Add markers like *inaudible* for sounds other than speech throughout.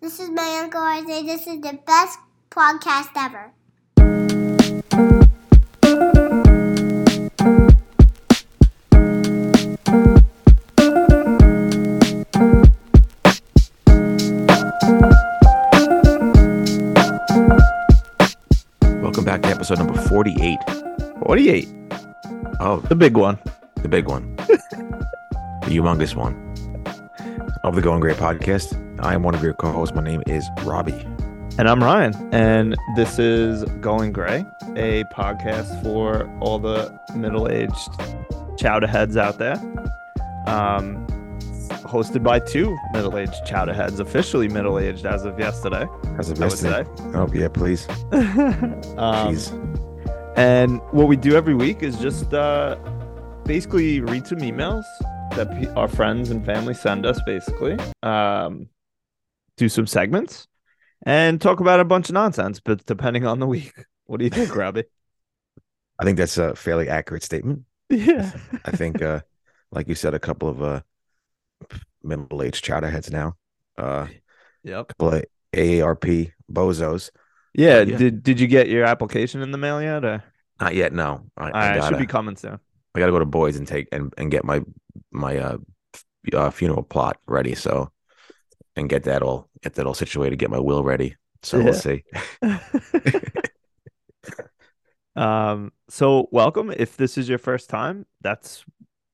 This is my Uncle Isaiah. This is the best podcast ever. Welcome back to episode number 48. 48. Oh, The big one. the big one. *laughs* the humongous one of the Going Grey podcast. I am one of your co hosts. My name is Robbie. And I'm Ryan. And this is Going Grey, a podcast for all the middle aged chowder heads out there. Um, hosted by two middle aged chowder heads, officially middle aged as of yesterday. As of yesterday. Oh, yeah, please. *laughs* um, Jeez. And what we do every week is just uh, basically read some emails that our friends and family send us, basically. Um, do some segments and talk about a bunch of nonsense, but depending on the week. What do you think, Robbie? I think that's a fairly accurate statement. yeah. *laughs* I think, uh, like you said, a couple of uh, middle aged chowder heads now. Uh, Yep. couple of AARP bozos. Yeah. Yeah. Did Did you get your application in the mail yet? Or? Not yet, no. I, I, I, gotta, should be coming soon. I gotta go to Boyd's and take and, and get my my uh, uh funeral plot ready. So and get that all get that all situated, get my will ready. So Yeah. we'll see. *laughs* *laughs* um so welcome if this is your first time that's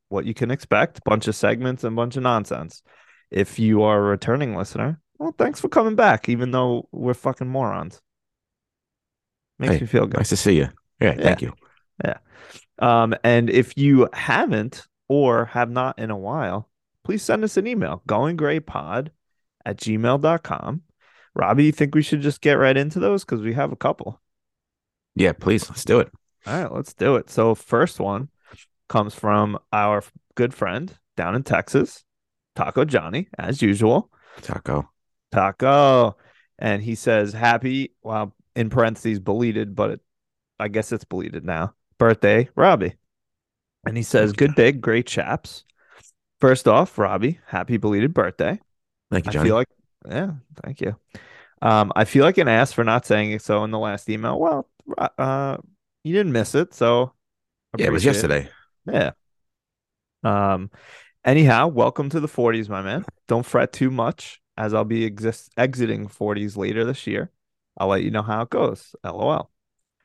what you can expect bunch of segments and bunch of nonsense if you are a returning listener well thanks for coming back even though we're fucking morons makes Hey, me feel good Nice to see you. Yeah, thank you. Yeah. Um and if you haven't or have not in a while please send us an email goinggreypod at gmail.com robbie you think we should just get right into those because we have a couple Yeah, please let's do it. All right, let's do it. So, first one comes from our good friend down in Texas, Taco Johnny, as usual. Taco. Taco. And he says, Happy, well, in parentheses, beleted, but it, I guess it's beleted now. Birthday, Robbie. And he says, Good day, great chaps. First off, Robbie, happy belated birthday. Thank you, I feel like, yeah, thank you. Um, I feel like an ass for not saying it so in the last email. Well, uh, you didn't miss it, so yeah, it was yesterday. Yeah. Um. Anyhow, welcome to the 40s, my man. Don't fret too much, as I'll be exist- exiting 40s later this year. I'll let you know how it goes. LOL.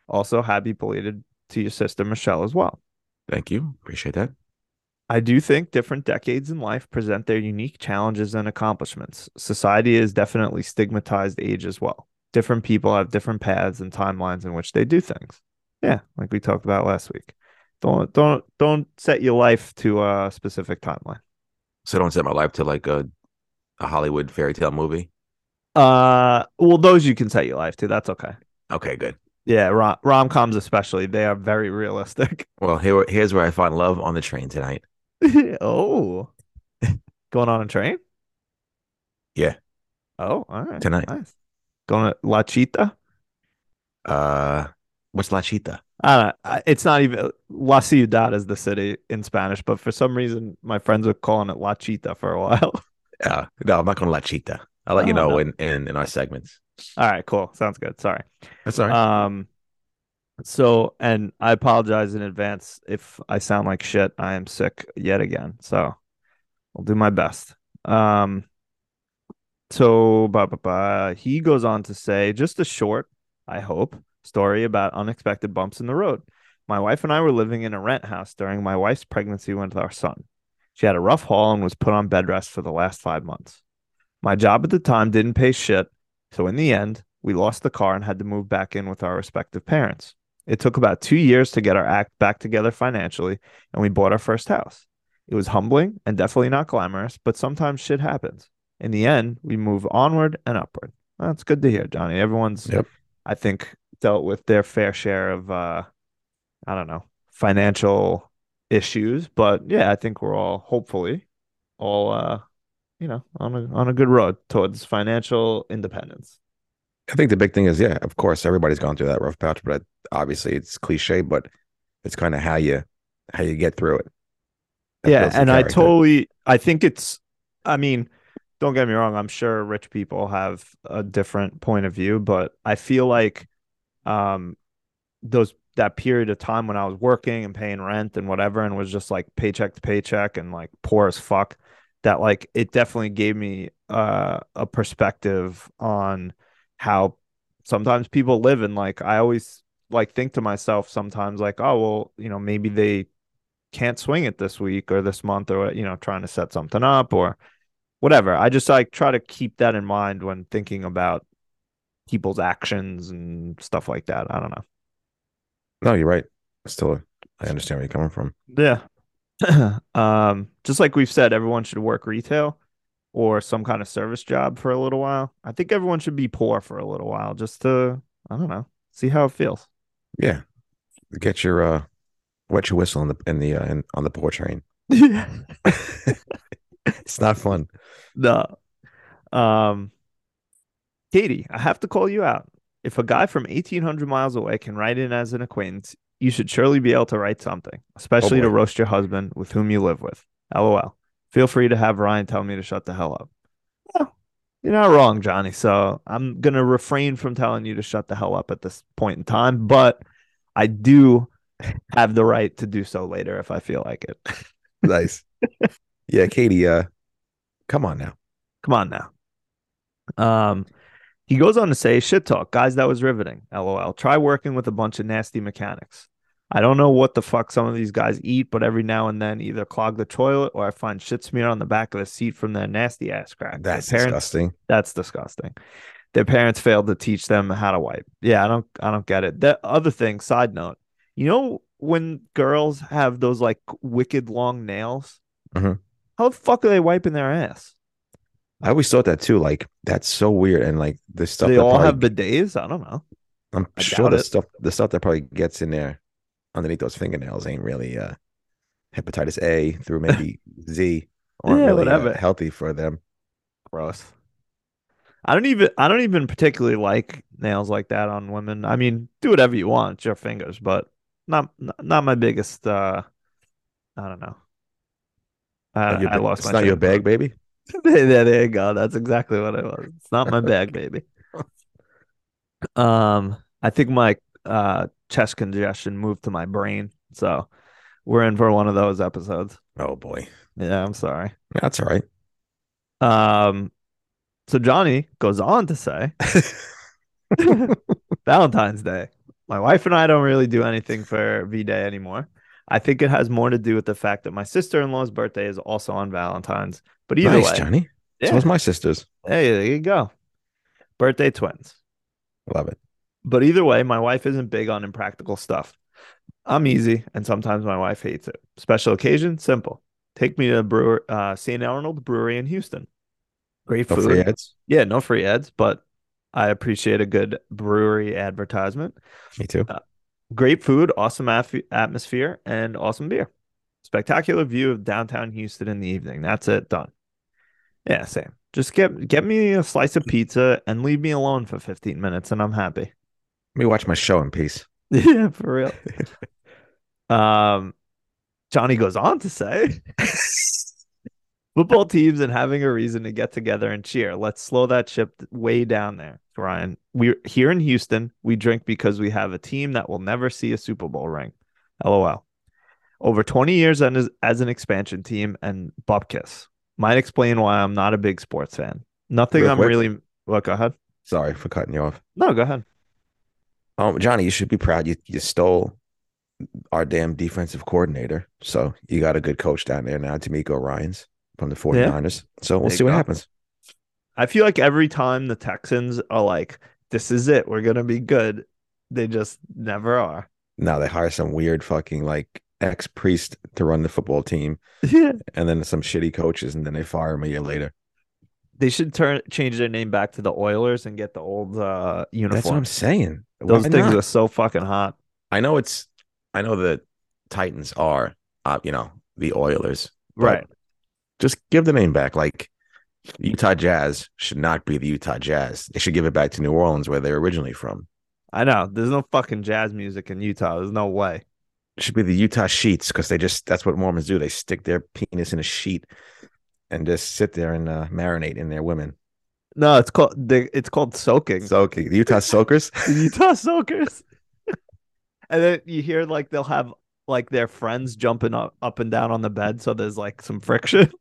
Also, happy belated to your sister Michelle as well. Thank you. Appreciate that. I do think different decades in life present their unique challenges and accomplishments. Society has definitely stigmatized age as well. Different people have different paths and timelines in which they do things. Yeah, like we talked about last week. Don't don't don't set your life to a specific timeline. So don't set my life to like a a Hollywood fairy tale movie. Uh, well, those you can set your life to. That's okay. Okay, good. Yeah, rom rom coms especially, they are very realistic. *laughs* Well, here here's where I find love on the train tonight. *laughs* oh, *laughs* going on a train? Yeah. Oh, all right. Tonight. Nice. Going to La Chita? Uh, what's La Chita? I don't know. It's not even La Ciudad is the city in Spanish, but for some reason my friends were calling it La Chita for a while. *laughs* Uh, no, I'm not going to La Chita. I'll let you Oh, know no. in, in in our segments. All right, cool. Sounds good. Sorry. That's all right. Um, so, and I apologize in advance if I sound like shit. I am sick yet again, so I'll do my best. Um, so, ba ba ba. He goes on to say, just a short, I hope, story about unexpected bumps in the road. My wife and I were living in a rent house during my wife's pregnancy with our son. She had a rough haul and was put on bed rest for the last five months. My job at the time didn't pay shit, so in the end, we lost the car and had to move back in with our respective parents. It took about two years to get our act back together financially, and we bought our first house. It was humbling and definitely not glamorous, but sometimes shit happens. In the end, we move onward and upward. That's good to hear, Johnny. Everyone's, Yep. I think, dealt with their fair share of, uh, I don't know, financial issues. But yeah, I think we're all hopefully all, uh, you know, on a on a good road towards financial independence. I think the big thing is, yeah, of course, everybody's gone through that rough patch, but obviously it's cliche, but it's kind of how you how you get through it. That yeah and i totally i think it's i mean don't get me wrong, I'm sure rich people have a different point of view, but I feel like um those that period of time when I was working and paying rent and whatever and was just like paycheck to paycheck and like poor as fuck that like it definitely gave me uh, a perspective on how sometimes people live and like I always like think to myself sometimes like oh well you know maybe they can't swing it this week or this month or you know trying to set something up or whatever I just like try to keep that in mind when thinking about people's actions and stuff like that I don't know No, you're right. Still, I understand where you're coming from. Yeah. *clears throat* um, just like we've said, everyone should work retail or some kind of service job for a little while. I think everyone should be poor for a little while just to, I don't know, see how it feels. Yeah, get your uh, wet your whistle in the in the uh, in, on the poor train. *laughs* *laughs* it's not fun. no. Um, Katie, I have to call you out. If a guy from 1800 miles away can write in as an acquaintance, you should surely be able to write something, especially Oh, to roast your husband with whom you live with. LOL. Feel free to have Ryan tell me to shut the hell up. Well, you're not wrong, Johnny. So I'm going to refrain from telling you to shut the hell up at this point in time, but I do have the right to do so later if I feel like it. *laughs* Nice. yeah, Katie. Uh, come on now. Come on now. Um, he goes on to say, shit talk, guys, that was riveting. LOL. Try working with a bunch of nasty mechanics. I don't know what the fuck some of these guys eat, but every now and then either clog the toilet or I find shit smear on the back of the seat from their nasty ass crack. Their That's parents, disgusting. That's disgusting. Their parents failed to teach them how to wipe. Yeah, I don't I don't get it. The other thing, side note, you know when girls have those like wicked long nails, Mhm. how the fuck are they wiping their ass? I always thought that too. Like that's so weird. And like the stuff they all probably, have bidets? I don't know. I'm I sure the it. stuff the stuff that probably gets in there underneath those fingernails ain't really uh hepatitis A through maybe *laughs* Z aren't Yeah, really uh, healthy for them. Gross. I don't even I don't even particularly like nails like that on women. I mean, do whatever you want, it's your fingers, but not not my biggest uh I don't know. I, your I lost it's my not your bag, baby. *laughs* there, there you go. That's exactly what it was. It's not my bag, *laughs* baby. Um, I think my uh chest congestion moved to my brain, so we're in for one of those episodes. Oh boy, Yeah, I'm sorry. that's all right. Um, so Johnny goes on to say *laughs* Valentine's Day. My wife and I don't really do anything for V Day anymore. I think it has more to do with the fact that my sister in law's birthday is also on Valentine's. But either nice, way, Johnny. So yeah, was my sister's. hey, there you go. Birthday twins. Love it. But either way, my wife isn't big on impractical stuff. I'm easy, and sometimes my wife hates it. Special occasion, simple. Take me to brewer, uh, St. Arnold Brewery in Houston. Great No food. free ads. Yeah, no free ads, but I appreciate a good brewery advertisement. Me too. Great food, awesome af- atmosphere, and awesome beer. Spectacular view of downtown Houston in the evening. That's it. Done. Yeah, same. Just get get me a slice of pizza and leave me alone for 15 minutes, and I'm happy. Let me watch my show in peace. *laughs* yeah, for real. *laughs* um, Johnny goes on to say, football teams and having a reason to get together and cheer. Let's slow that ship way down there, Ryan. We're here in Houston. We drink because we have a team that will never see a Super Bowl ring. LOL. Over 20 years as, as an expansion team and Bupkiss. Might explain why I'm not a big sports fan. Nothing Real I'm quick. really. What? Go ahead. Sorry for cutting you off. No, go ahead. Um, Johnny, you should be proud. You you stole our damn defensive coordinator. So you got a good coach down there now, DeMeco Ryans from the 49ers. So we'll There see what go. happens. I feel like every time the Texans are like, "This is it. We're gonna be good," they just never are. Now they hire some weird fucking like ex priest to run the football team, Yeah. *laughs* and then some shitty coaches, and then they fire him a year later. They should turn change their name back to the Oilers and get the old uh uniform. That's what I'm saying. Those things not? are so fucking hot. I know it's. I know the Titans are, uh, you know, the Oilers. Right. Just give the name back. Like Utah Jazz should not be the Utah Jazz. They should give it back to New Orleans, where they're originally from. I know. There's no fucking jazz music in Utah. There's no way. It should be the Utah Sheets because they just that's what Mormons do. They stick their penis in a sheet and just sit there and uh, marinate in their women. No, it's called they, it's called soaking. Soaking. The Utah Soakers. *laughs* The Utah Soakers. *laughs* and then you hear like they'll have like their friends jumping up, up and down on the bed, so there's like some friction.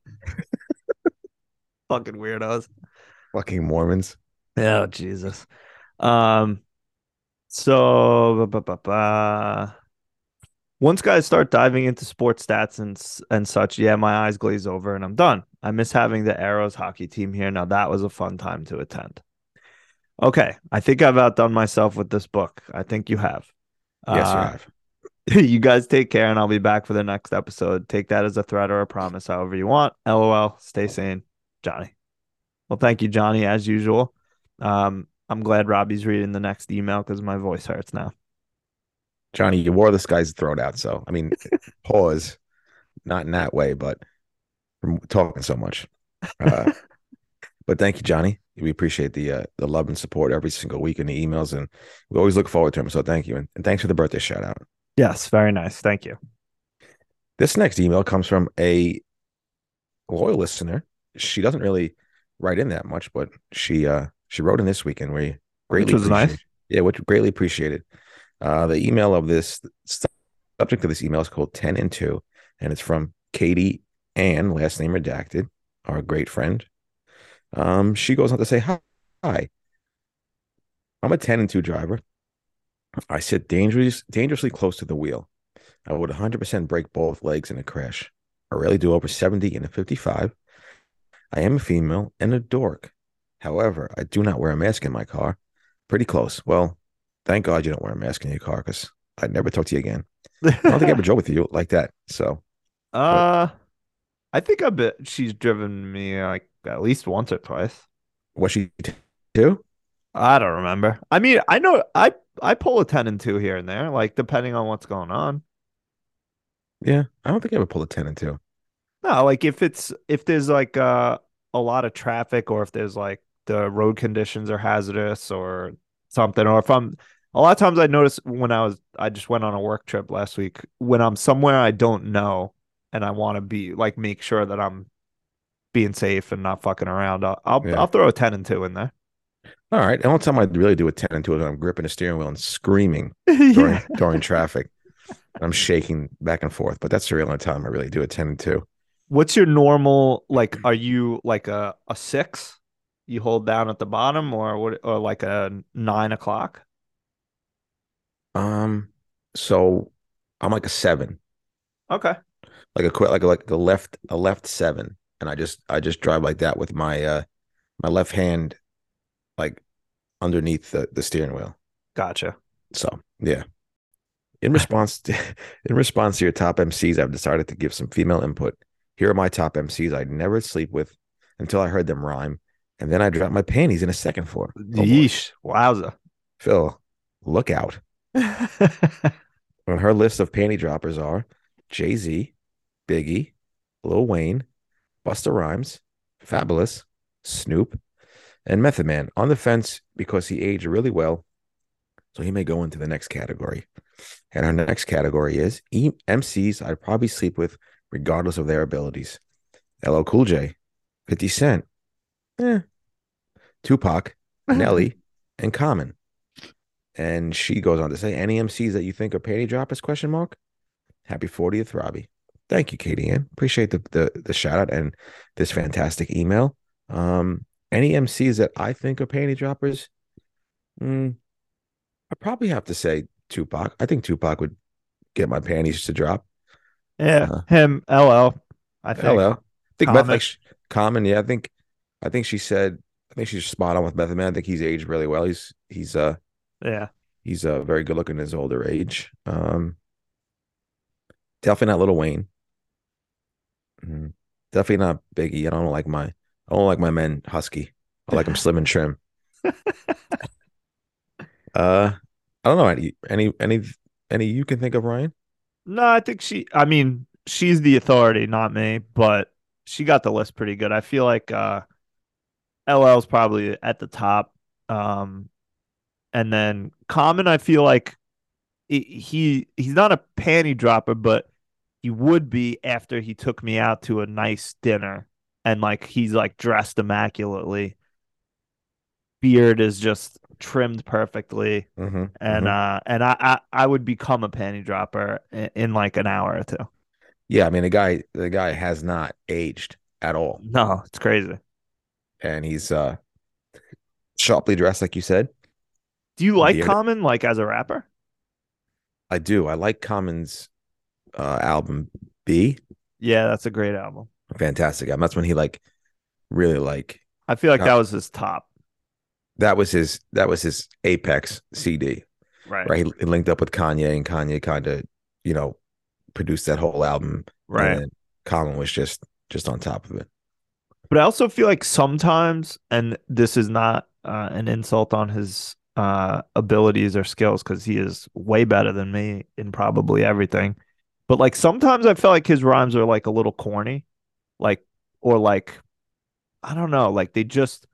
*laughs* Fucking weirdos. Fucking Mormons. Oh Jesus. Um. So. Once guys start diving into sports stats and and such, yeah, my eyes glaze over and I'm done. I miss having the Aeros hockey team here. Now that was a fun time to attend. Okay, I think I've outdone myself with this book. I think you have. Yes, you Uh, have. *laughs* you guys take care, and I'll be back for the next episode. Take that as a threat or a promise, however you want. LOL. Stay sane, Johnny. Well, thank you, Johnny, as usual. Um, I'm glad Robbie's reading the next email because my voice hurts now. Johnny, you wore this guy's throat out. So, I mean, *laughs* pause, not in that way, but from talking so much. Uh, *laughs* but thank you, Johnny. We appreciate the uh, the love and support every single week in the emails, and we always look forward to them. So, thank you, and, and thanks for the birthday shout out. Yes, very nice. Thank you. This next email comes from a loyal listener. She doesn't really write in that much, but she uh she wrote in this week, and we greatly was nice. Yeah, which greatly appreciated. Uh, the email of this subject of this email is called ten and two, and it's from Katie Ann, last name redacted, our great friend. Um, she goes on to say, "Hi. I'm a ten and two driver. I sit dangerous, dangerously close to the wheel. I would 100% break both legs in a crash. I rarely do over 70 in a 55. I am a female and a dork. However, I do not wear a mask in my car. Pretty close. Well, thank God you don't wear a mask in your car because I'd never talk to you again. I don't think I ever *laughs* drove with you like that. So, uh, I think I bet she's driven me like at least once or twice. What she too? I don't remember. I mean, I know I I pull a ten and two here and there, like depending on what's going on. Yeah, I don't think I ever pull a 10 and 2. No, like if it's if there's like uh, a lot of traffic or if there's like the road conditions are hazardous or something, or if I'm a lot of times I notice when I was I just went on a work trip last week when I'm somewhere I don't know and I want to be like make sure that I'm being safe and not fucking around. I'll I'll, Yeah. I'll throw a ten and two in there. All right. The only time I really do a 10 and 2 is when I'm gripping the steering wheel and screaming during, *laughs* yeah. during traffic. I'm shaking back and forth, but that's the only time I really do a 10 and 2. What's your normal like? Are you like a a six? You hold down at the bottom, or what? Or like a nine o'clock? Um, so I'm like a seven, Okay. like a quick, like a, like a left, a left seven, and I just I just drive like that with my uh my left hand like underneath the the steering wheel. Gotcha. So yeah. In *laughs* response to *laughs* in response to your top MCs, I've decided to give some female input. Here are my top MCs I'd never sleep with until I heard them rhyme, and then I dropped my panties in a second floor. Oh. Yeesh. Wowza. Phil, look out. *laughs* On her list of panty droppers are Jay Z, Biggie, Lil Wayne, Busta Rhymes, Fabolous, Snoop, and Method Man. On the fence because he aged really well, so he may go into the next category. And our next category is E- MCs I'd probably sleep with regardless of their abilities. LL Cool J, 50 Cent, eh, Tupac, *laughs* Nelly, and Common. And she goes on to say, any MCs that you think are panty droppers? Question mark. Happy 40th, Robbie. Thank you, Katie Ann. Appreciate the, the the shout out and this fantastic email. Um, any MCs that I think are panty droppers? Mm, I probably have to say Tupac. I think Tupac would get my panties to drop. Yeah. Uh, Him. LL. I think. LL. I think Common. Like, common. Yeah, I think I think she said I think she's spot on with Method Man. I think he's aged really well. He's he's uh Yeah. He's uh, very good looking in his older age. Um, definitely not Little Wayne. Mhm. Definitely not Biggie. I don't like my I don't like my men husky. I like them slim and trim. *laughs* Uh, I don't know any any any any you can think of Ryan. No, I think she. I mean, she's the authority, not me. But she got the list pretty good. I feel like uh, LL's probably at the top. Um, and then Common, I feel like he, he he's not a panty dropper, but he would be after he took me out to a nice dinner and like he's like dressed immaculately. Beard is just trimmed perfectly, hmm and uh, and I, I I would become a panty dropper in, in like an hour or two. yeah, I mean the guy the guy has not aged at all, No, it's crazy. And he's uh sharply dressed, like you said. Do you like. Common like as a rapper? I do. I like Common's uh album Be. Yeah, that's a great album. Fantastic album. That's when he like really like I feel like that was his top. that was his that was his apex CD. Right. Right. He, he linked up with Kanye and Kanye kind of, you know, produced that whole album. Right. And Common was just just on top of it. But I also feel like sometimes, and this is not uh, an insult on his uh, abilities or skills because he is way better than me in probably everything. But like sometimes I feel like his rhymes are like a little corny, like or like I don't know, like they just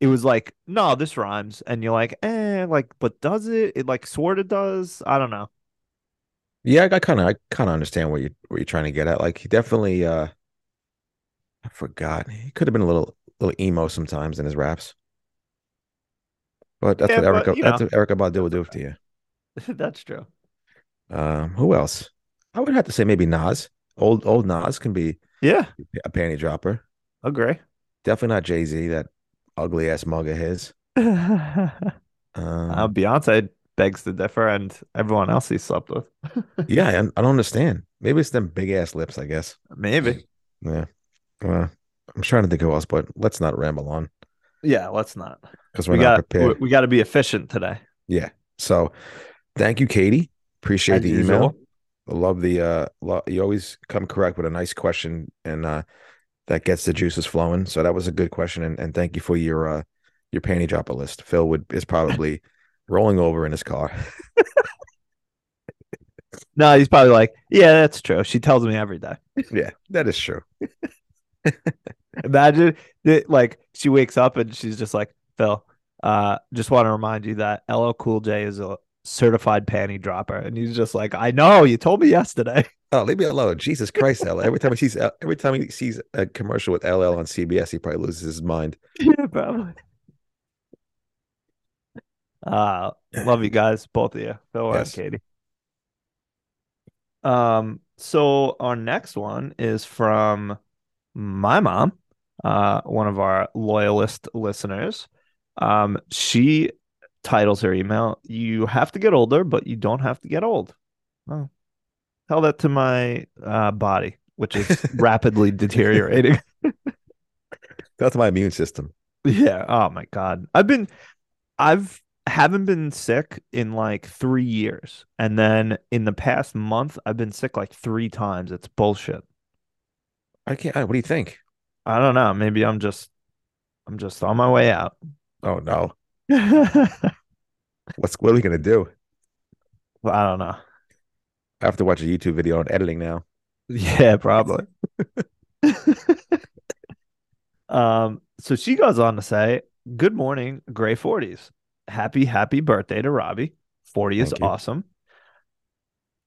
it was like no, this rhymes, and you're like eh, like but does it? It like sort of does. I don't know. Yeah, I kind of I kind of understand what you what you're trying to get at. Like he definitely uh I forgot. He could have been a little little emo sometimes in his raps. But that's Yeah, what but, Erykah you that's know. what Erykah Badu will do to you. *laughs* That's true. Um, who else? I would have to say maybe Nas. Old old Nas can be Yeah, a panty dropper. agree. Definitely not Jay Z, that ugly ass mug of his. *laughs* uh, Um, Beyonce begs to differ, and everyone else he slept with. *laughs* yeah, I, I don't understand. Maybe it's them big ass lips. I guess. Maybe. Yeah. Well, I'm trying to think who else, but let's not ramble on Yeah, let's not. because we're We not got we, prepared. we got to be efficient today. Yeah. So, thank you, Katie. Appreciate as the usual. email. I love the uh lo- you always come correct with a nice question and uh that gets the juices flowing. So that was a good question and, and thank you for your uh your panty dropper list. Phil would is probably *laughs* rolling over in his car. *laughs* No, he's probably like, yeah, that's true. She tells me every day. *laughs* yeah, that is true. Imagine that, like she wakes up and she's just like, Phil, uh, just want to remind you that LL Cool J is a certified panty dropper, and he's just like, I know, you told me yesterday. Oh, leave me alone. Jesus Christ, LL. Every time he sees *laughs* every time he sees a commercial with LL on CBS, he probably loses his mind. yeah, probably. Uh, love you guys, both of you, Phil Yes. and Katie. Um, so our next one is from my mom, uh, one of our loyalist listeners. Um, she titles her email, You have to get older, but you don't have to get old. Well, tell that to my uh body, which is *laughs* rapidly deteriorating. *laughs* That's my immune system. Yeah. Oh my God. I've been, I've haven't been sick in like three years, and then in the past month, I've been sick like three times. It's bullshit. I can't. What do you think? I don't know. Maybe I'm just, I'm just on my way out. Oh no. *laughs* What's what are we gonna do? Well, I don't know. I have to watch a YouTube video on editing now. Yeah, probably. *laughs* um, so she goes on to say, Good morning, gray 40s. Happy, happy birthday to Robbie. 40 is awesome.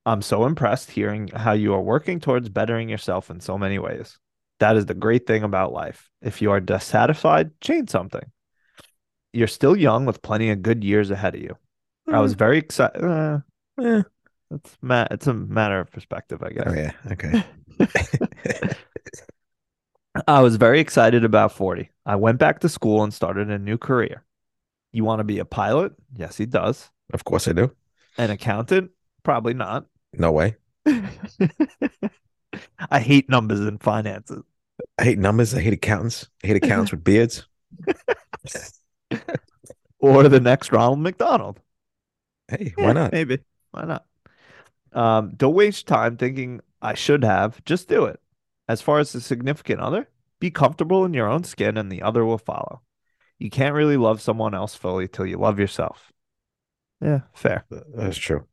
I'm so impressed hearing how you are working towards bettering yourself in so many ways. That is the great thing about life. If you are dissatisfied, change something. You're still young with plenty of good years ahead of you. I was very excited. Uh, Eh. it's ma- it's a matter of perspective, I guess. Oh yeah. Okay. *laughs* I was very excited about 40. I went back to school and started a new career. You want to be a pilot? Yes, he does. of course I do. An accountant? Probably not. No way. *laughs* I hate numbers and finances. I hate numbers. I hate accountants. I hate accountants with beards. *laughs* Or the next Ronald McDonald. Hey, Yeah, why not? Maybe. Why not? Um, don't waste time thinking I should have. Just do it. As far as the significant other, be comfortable in your own skin and the other will follow. You can't really love someone else fully till you love yourself. Yeah, fair. That's true.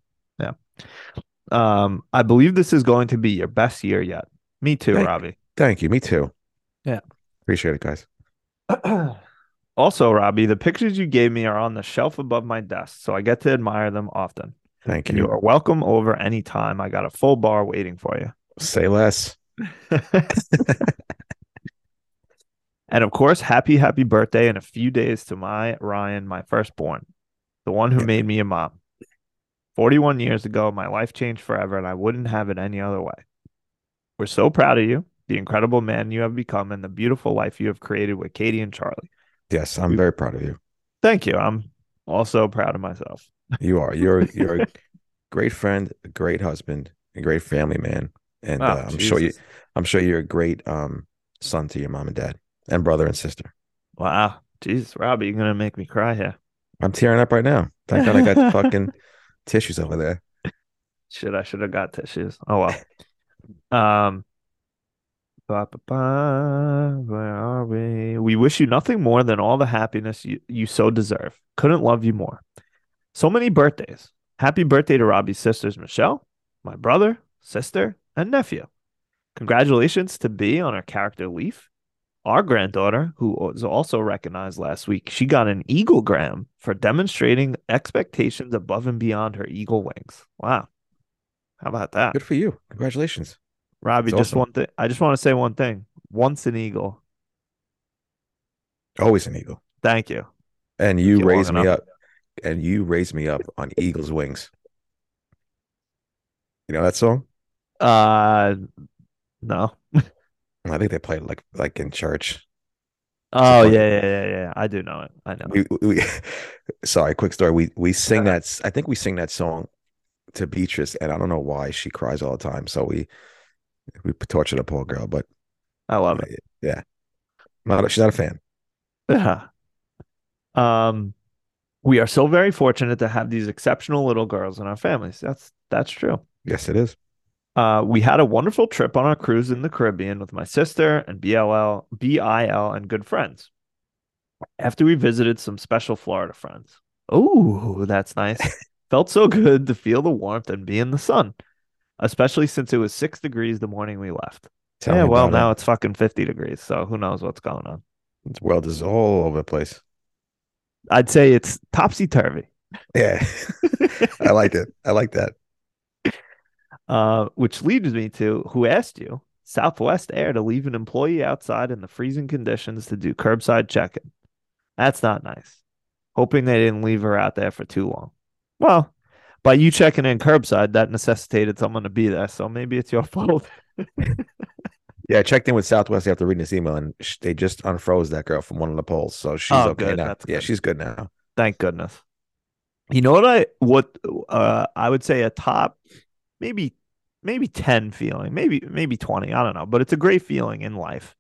Um, I believe this is going to be your best year yet. Me too, Thank- Robbie. Thank you. Me too. Yeah. Appreciate it, guys. *clears throat* also, Robbie, the pictures you gave me are on the shelf above my desk, so I get to admire them often. Thank And you. you are welcome over anytime. I got a full bar waiting for you. Say less. *laughs* *laughs* And of course, happy, happy birthday in a few days to my Ryan, my firstborn, the one who Yeah. made me a mom. 41 years ago, my life changed forever, and I wouldn't have it any other way. We're so proud of you, the incredible man you have become, and the beautiful life you have created with Katie and Charlie. Yes, I'm very proud of you. Thank you. I'm also proud of myself. *laughs* You are. You're you're a great friend, a great husband, a great family man, and Oh, uh, I'm sure you. I'm sure you're a great um son to your mom and dad and brother and sister. Wow. Jesus, Robbie, you're going to make me cry here. I'm tearing up right now. Thank God I got *laughs* fucking tissues over there. Shit, I should have got tissues. Oh well. *laughs* Um where are we? We wish you nothing more than all the happiness you, you so deserve. Couldn't love you more. So many birthdays. Happy birthday to Robbie's sisters, Michelle, my brother, sister, and nephew. Congratulations to B on her character leaf. Our granddaughter, who was also recognized last week, she got an Eagle Gram for demonstrating expectations above and beyond her eagle wings. Wow. How about that? Good for you. Congratulations. Robbie, That's just awesome. one thing. I just want to say one thing. Once an eagle. Always an eagle. Thank you. And you raised me enough. up. And you raised me up on eagle's wings. You know that song? Uh no. *laughs* I think they played like like in church. Oh yeah, yeah, yeah, yeah. I do know it. I know. We, we *laughs* sorry, quick story. We we sing Uh-huh. that. I think we sing that song to Beatrice, and I don't know why she cries all the time. So we we torture the poor girl, but I love it. yeah, not she's not a fan. Yeah. *laughs* Um, we are so very fortunate to have these exceptional little girls in our families. That's that's true. Yes, it is. Uh, we had a wonderful trip on our cruise in the Caribbean with my sister and BLL, BIL, and good friends. After we visited some special Florida friends. Oh, that's nice. *laughs* Felt so good to feel the warmth and be in the sun, especially since it was six degrees the morning we left. Tell yeah, well, about it. now it's fucking 50 degrees, so who knows what's going on. This world is all over the place. I'd say it's topsy turvy. Yeah, *laughs* I like it. I like that. Uh, which leads me to who asked you, Southwest Air, to leave an employee outside in the freezing conditions to do curbside check-in. That's not nice. Hoping they didn't leave her out there for too long. Well, by you checking in curbside, that necessitated someone to be there, so maybe it's your *laughs* fault. Yeah, I checked in with Southwest after reading this email, and they just unfroze that girl from one of the poles, so she's Oh, okay good. now. That's Yeah, good. she's good now. Thank goodness. You know what I what uh I would say a top maybe maybe 10 feeling, maybe maybe 20, I don't know, but it's a great feeling in life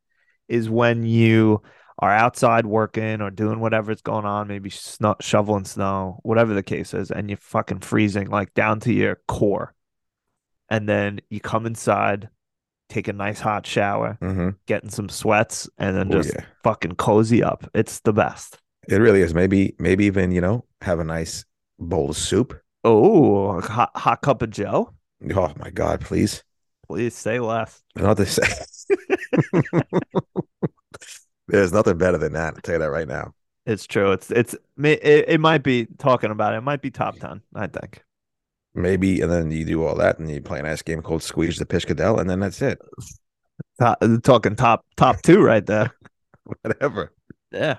is when you are outside working or doing whatever's going on, maybe snow, shoveling snow, whatever the case is, and you're fucking freezing like down to your core. And then you come inside, take a nice hot shower, hmm get in some sweats, and then Oh, just yeah. fucking cozy up. It's the best. It really is. Maybe, maybe even you know, have a nice bowl of soup. Oh, hot, hot cup of Joe. Oh my God, please. Please say less. Not to say. *laughs* There's nothing better than that. I'll tell you that right now. It's true. It's it's it, it might be talking about it. It might be top ten. I think. Maybe, and then you do all that, and you play a nice game called Squeeze the Piscadell, and then that's it. *laughs* Top, talking top top two right there. *laughs* Whatever. Yeah.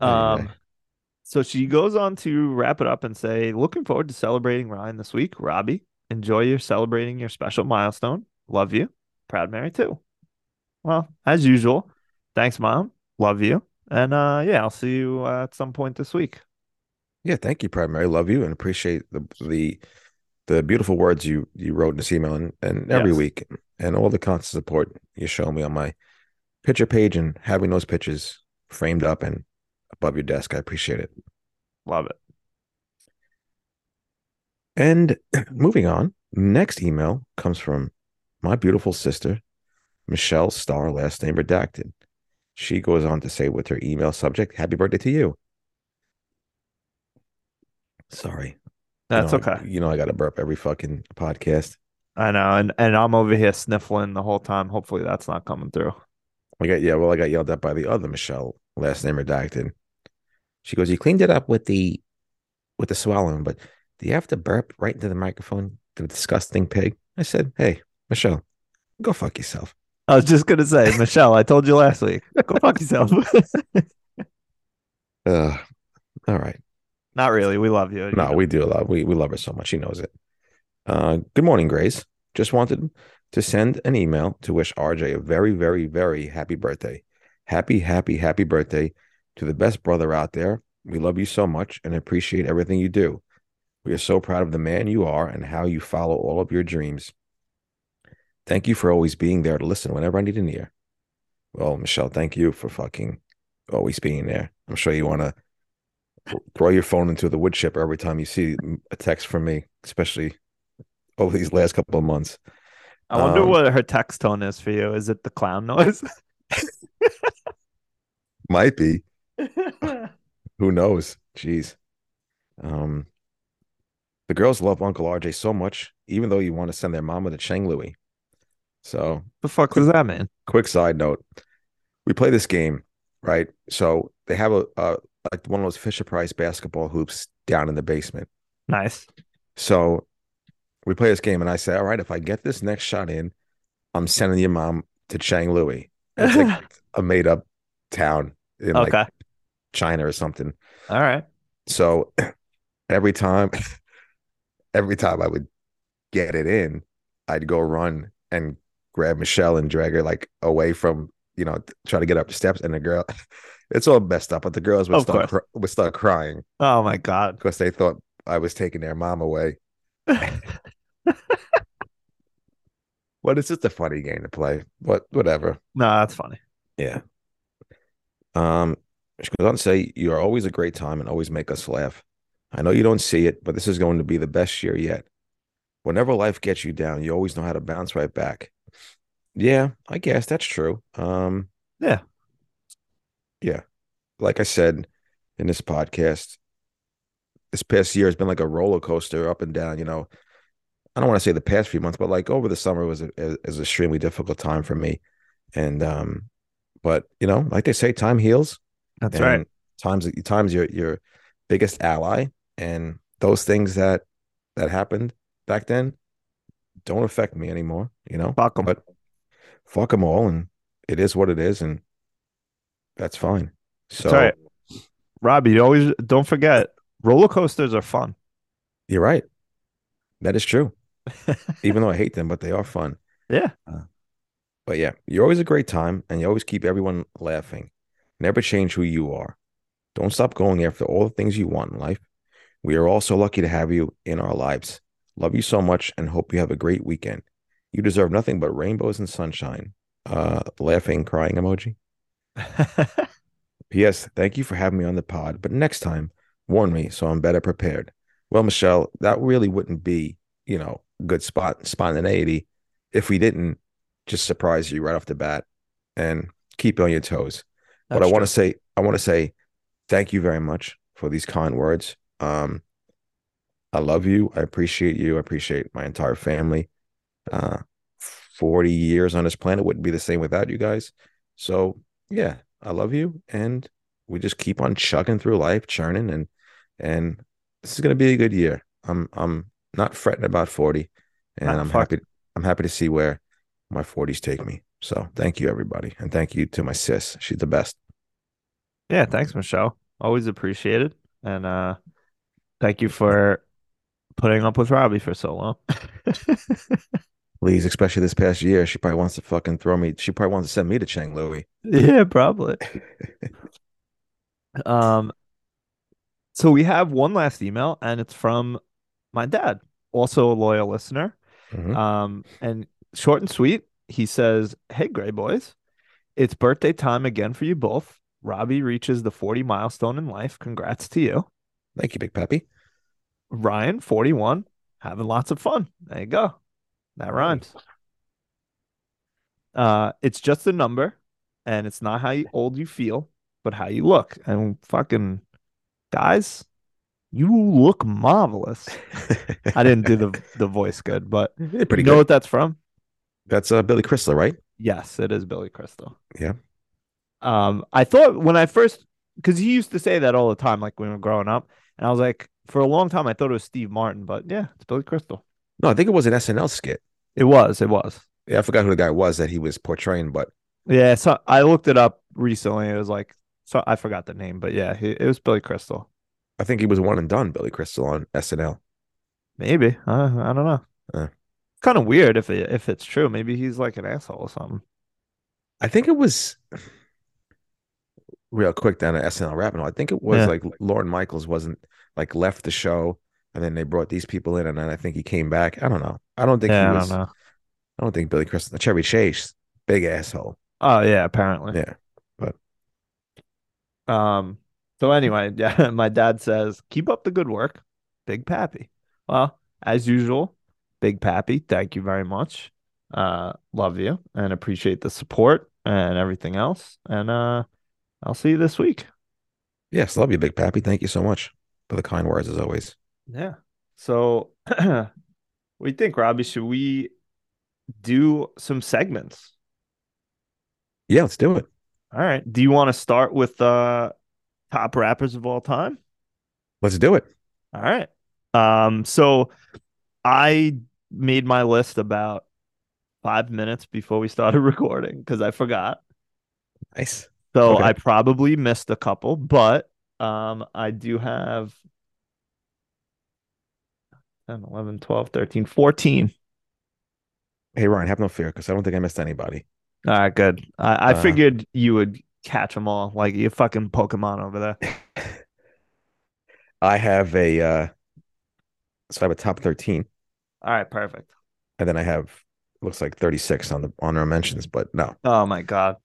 Anyway. Um. So she goes on to wrap it up and say, "Looking forward to celebrating Ryan this week. Robbie, enjoy your celebrating your special milestone. Love you. Proud Mary too. Well, as usual. Thanks, mom. Love you. And uh, yeah, I'll see you uh, at some point this week. Yeah, thank you, Proud Mary. Love you and appreciate the the the beautiful words you you wrote in this email and, and every Yes. week and all the constant support you show me on my picture page and having those pictures framed up and above your desk. I appreciate it. Love it. And *clears throat* moving on, next email comes from my beautiful sister, Michelle Starr, last name redacted. She goes on to say with her email subject, Happy birthday to you. Sorry. You That's know, okay. You know, I got to burp every fucking podcast. I know, and and I'm over here sniffling the whole time. Hopefully, that's not coming through. I got, yeah, well, I got yelled at by the other Michelle, last name redacted. She goes, You cleaned it up with the with the swallowing, but do you have to burp right into the microphone? The disgusting pig. I said, Hey, Michelle, go fuck yourself. I was just gonna say, *laughs* Michelle, I told you last week. Go fuck yourself. *laughs* Uh, all right. Not really. We love you. No, we do love we we love her so much. She knows it. Uh, good morning, Grace. Just wanted to send an email to wish RJ a very, very, very happy birthday. Happy, happy, happy birthday to the best brother out there. We love you so much and appreciate everything you do. We are so proud of the man you are and how you follow all of your dreams. Thank you for always being there to listen whenever I need an ear. Well, Michelle, thank you for fucking always being there. I'm sure you want to throw your phone into the wood chipper every time you see a text from me, especially over these last couple of months. I wonder Um, what her text tone is for you. Is it the clown noise? *laughs* Might be. *laughs* Who knows? Jeez. Um, the girls love Uncle RJ so much, even though you want to send their mama to Cheng Louis. So, the fuck does that mean? quick side note: we play this game, right? So they have a, a like one of those Fisher Price basketball hoops down in the basement. Nice. So we play this game, and I say, "All right, if I get this next shot in, I'm sending your mom to Chang Louis. *laughs* It's like a made up town in like. China or something. All right. So *clears throat* every time, *laughs* every time I would get it in, I'd go run and grab Michelle and drag her like away from, you know, try to get up the steps. And the girl, *laughs* it's all messed up, but the girls would Of start cr- would start crying Oh my god. because they thought I was taking their mom away. *laughs* But it's just a funny game to play. But whatever. No, that's funny. Yeah. Um, she goes on to say, You are always a great time and always make us laugh. I know you don't see it, but this is going to be the best year yet. Whenever life gets you down, you always know how to bounce right back. Yeah, I guess that's true. Um, Yeah. Yeah. Like I said in this podcast, this past year has been like a roller coaster up and down, you know. I don't want to say the past few months, but like over the summer was a, is an extremely difficult time for me. And um, but you know, like they say, time heals. That's right. Times times your your biggest ally, and those things that that happened back then don't affect me anymore. You know, Fuck 'em. but fuck them all, and it is what it is, and that's fine. So right. Robbie, you always don't forget roller coasters are fun. you're right. That is true. *laughs* Even though I hate them, but they are fun. Yeah. Uh, but yeah, you're always a great time, and you always keep everyone laughing. Never change who you are. Don't stop going after all the things you want in life. We are all so lucky to have you in our lives. Love you so much and hope you have a great weekend. You deserve nothing but rainbows and sunshine. Uh, laughing, crying emoji. *laughs* P.S. Thank you for having me on the pod, but next time, warn me so I'm better prepared. Well, Michelle, that really wouldn't be, you know, good spot spontaneity if we didn't just surprise you right off the bat and keep you on your toes. but I want to say, I want to say thank you very much for these kind words. Um, I love you. I appreciate you. I appreciate my entire family. Uh, 40 years on this planet wouldn't be the same without you guys. So yeah, I love you. And we just keep on chugging through life, churning and, and this is going to be a good year. I'm, I'm not fretting about 40 and Ah, I'm fuck. happy. I'm happy to see where my 40s take me. So thank you, everybody. And thank you to my sis. She's the best. Yeah, thanks, Michelle. Always appreciated. And uh thank you for putting up with Robbie for so long. *laughs* Please, especially this past year, she probably wants to fucking throw me. She probably wants to send me to Chang Louis. *laughs* yeah, probably. *laughs* um so we have one last email and it's from my dad, also a loyal listener. Mhm. Um, and short and sweet, he says, Hey, Gray Boys, it's birthday time again for you both. Robbie reaches the 40 milestone in life. Congrats to you. Thank you, Big Peppy. Ryan, 41, having lots of fun. There you go. That rhymes. Uh, it's just a number, and it's not how you, old you feel, but how you look. And fucking guys, you look marvelous. I didn't do the *laughs* the voice good, but Yeah, pretty you know good. what that's from? That's uh, Billy Crystal, right? Yes, it is Billy Crystal. Yeah. Um, I thought when I first, because he used to say that all the time, like when we were growing up, and I was like, for a long time, I thought it was Steve Martin, but yeah, it's Billy Crystal. No, I think it was an SNL skit. It was, it was. Yeah, I forgot who the guy was that he was portraying, but Yeah, so I looked it up recently. It was like so I forgot the name, but yeah, he, it was Billy Crystal. I think he was one and done. Billy Crystal on SNL. Maybe uh, I don't know. Uh. kind of weird if it, if it's true. Maybe he's like an asshole or something. I think it was real quick down to SNL rapping. I think it was Yeah. like Lorne Michaels wasn't like left the show, and then they brought these people in, and then I think he came back. I don't know. I don't think Yeah, he I was. don't know. I don't think Billy Crystal, Chevy Chase, big asshole. Oh yeah, apparently. Yeah, but Um. So anyway, *laughs* yeah, my dad says, "Keep up the good work, Big Pappy." Well, as usual, Big Pappy, thank you very much. Uh, love you and appreciate the support and everything else. And uh, I'll see you this week. yes, love you, Big Pappy. Thank you so much for the kind words as always. Yeah. So, *clears throat* we think, Robbie? Should we do some segments? Yeah, let's do it. All right. Do you want to start with uh top rappers of all time? Let's do it. All right. Um, so I made my list about five minutes before we started *laughs* recording because I forgot. Nice. So Okay. I probably missed a couple, but um, I do have 10, 11, 12, 13, 14. Hey Ryan, have no fear because I don't think I missed anybody. All right, good. I, I Uh, figured you would catch them all like you fucking Pokemon over there. *laughs* I have a uh so I have a top 13, All right, perfect. and then I have looks like 36 on the honorable mentions, but no. Oh my God.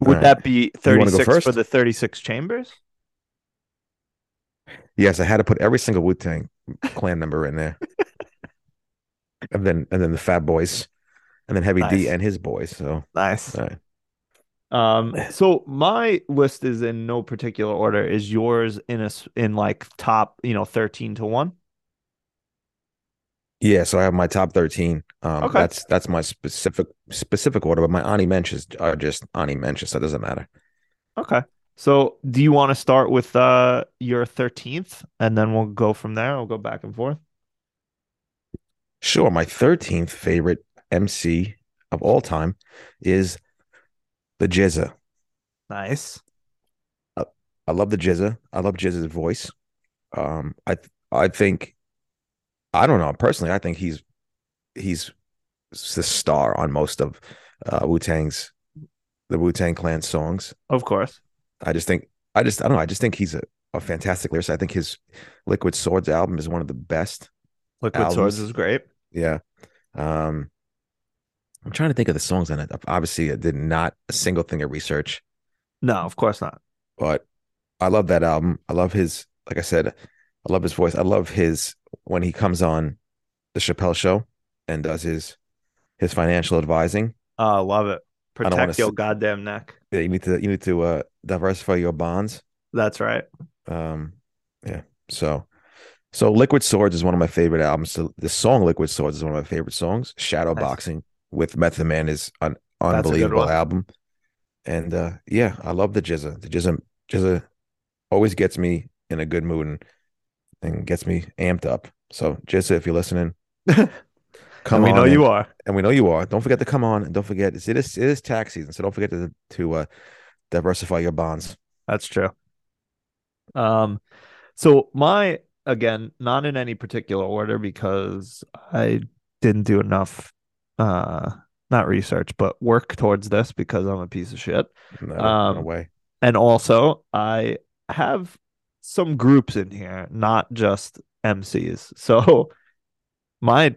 Would right. that be You wanna 36 for the 36 chambers? Yes, I had to put every single Wu Tang clan member in there. *laughs* and then and then the Fat Boys, and then Heavy Nice. D and his boys. So Nice. right. Um, so my list is in no particular order. Is yours in a in like top, you know, 13 to 1? Yeah, so I have my top 13. Um Okay. that's that's my specific specific order, but my Ani mentions are just Ani mentions, so it doesn't matter. Okay. So do you want to start with uh your 13th and then we'll go from there? We'll go back and forth. Sure, my 13th favorite MC of all time is the GZA. Nice. I love the GZA. I love GZA's voice. Um, I I think I don't know personally. I think he's he's the star on most of uh, Wu Tang's the Wu Tang Clan songs. Of course. I just think I just I don't know. I just think he's a, a fantastic lyricist. I think his Liquid Swords album is one of the best. Liquid Swords is great. Yeah. Um, I'm trying to think of the songs on it. Obviously, I did not a single thing of research. No, of course not. but I love that album. I love his, like I said, I love his voice. I love his when he comes on the Chappelle show and does his his financial advising. Uh, I love it. Protect your s- goddamn neck. Yeah, you need to you need to uh, diversify your bonds. That's right. Um, yeah. So, so Liquid Swords is one of my favorite albums. So the song Liquid Swords is one of my favorite songs. Shadow Nice. Boxing with Method Man is an unbelievable album. And uh, yeah, I love the GZA. The GZA, GZA always gets me in a good mood and, and gets me amped up. So GZA, if you're listening, *laughs* come we know you are. and we know you are. Don't forget to come on, and don't forget it is it is tax season, so don't forget to to uh, diversify your bonds. That's true. Um, so my again, not in any particular order because I didn't do enough uh not research, but work towards this because I'm a piece of shit. No, Um, no way. And also I have some groups in here, not just MCs. *laughs* So my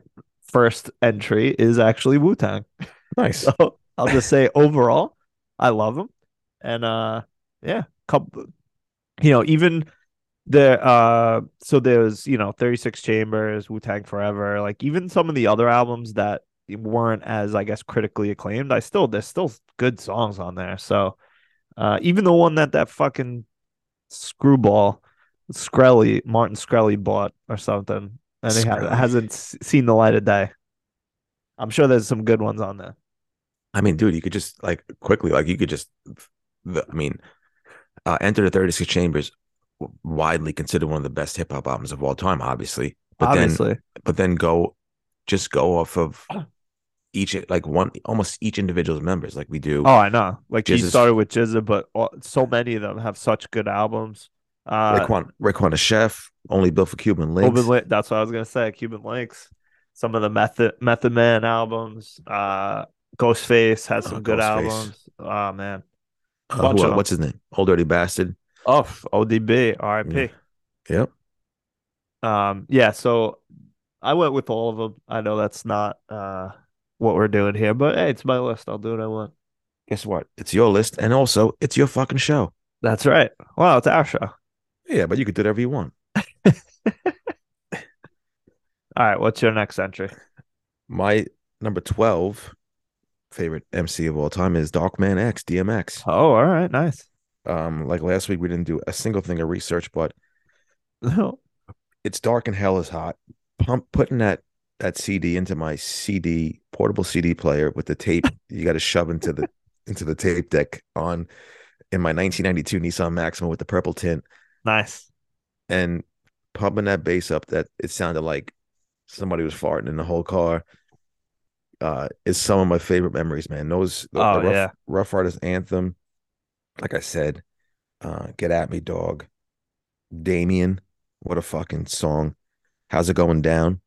first entry is actually Wu-Tang. Nice. *laughs* So I'll just say overall, I love them. And uh yeah, couple you know, even the uh so there's, you know, 36 Chambers, Wu-Tang Forever, like even some of the other albums that weren't as I guess critically acclaimed, I still there's still good songs on there. So uh even the one that that fucking screwball Shkreli, Martin Shkreli bought or something and it ha- hasn't s- seen the light of day. I'm sure there's some good ones on there. I mean, dude, you could just like quickly, like you could just, the, I mean, uh, Enter the 36 Chambers, widely considered one of the best hip hop albums of all time, obviously. But Obviously. then, but then go, just go off of each like one almost each individual's members like we do. Oh, I know. Like he started with GZA, but all, so many of them have such good albums. Uh, Raekwon Raekwon the chef, only built for Cuban links. Cuban that's what I was gonna say. Cuban Links, some of the Method Method Man albums. Uh, Ghostface has Oh, some good Ghostface. albums. Oh man. Uh, who- what's his name? Old Dirty Bastard. Oh, ODB, RIP. Yep. Um, yeah, so I went with all of them. I know that's not uh what we're doing here, but hey, it's my list. I'll do what I want. Guess what? It's your list, and also it's your fucking show. That's right. Well, it's our show. Yeah, but you could do whatever you want. *laughs* All right, what's your next entry? My number twelve favorite MC of all time is Darkman X, DMX. Oh, all right, nice. Um, like last week, we didn't do a single thing of research, but No, it's dark and hell is hot. Pump putting that that CD into my CD portable CD player with the tape you got to shove into the into the tape deck on in my 1992 Nissan Maxima with the purple tint nice. and pumping that bass up that it sounded like somebody was farting in the whole car. Uh, is some of my favorite memories, man. Those Oh, rough, yeah. Ruff Ryders anthem, like I said, uh, get at me, dog. Damien, what a fucking song. How's it going down?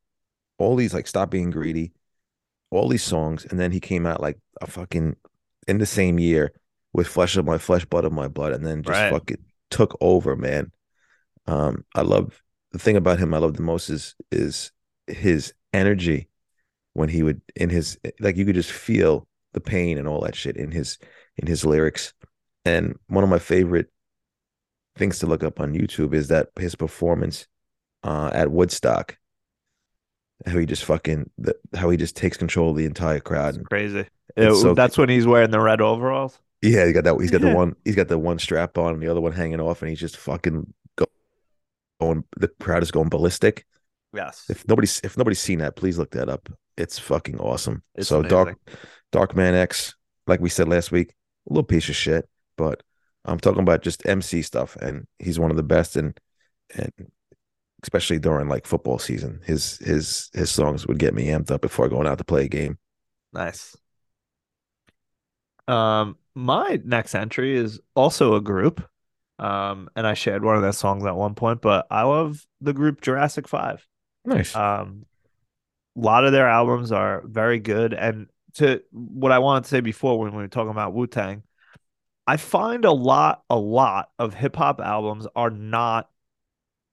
All these like stop being greedy, all these songs, and then he came out like a fucking in the same year with flesh of my flesh, blood of my blood, and then just Right. fucking took over, man. Um, I love the thing about him I love the most is is his energy when he would in his like you could just feel the pain and all that shit in his in his lyrics. And one of my favorite things to look up on YouTube is that his performance uh at Woodstock. How he just fucking the, how he just takes control of the entire crowd. It's crazy. It- so- that's when he's wearing the red overalls. Yeah, he got that. He's got the one. He's got the one strap on, and the other one hanging off, and he's just fucking going. The crowd is going ballistic. Yes. If nobody's if nobody's seen that, please look that up. It's fucking awesome. It's so amazing. dark, Dark Man X, like we said last week, a little piece of shit, but I'm talking about just MC stuff, and he's one of the best, and and especially during like football season, his his his songs would get me amped up before going out to play a game. Nice. Um, my next entry is also a group. Um, and I shared one of their songs at one point, but I love the group Jurassic Five. Nice. Um, a lot of their albums are very good. And to what I wanted to say before when we were talking about Wu Tang, I find a lot, a lot of hip hop albums are not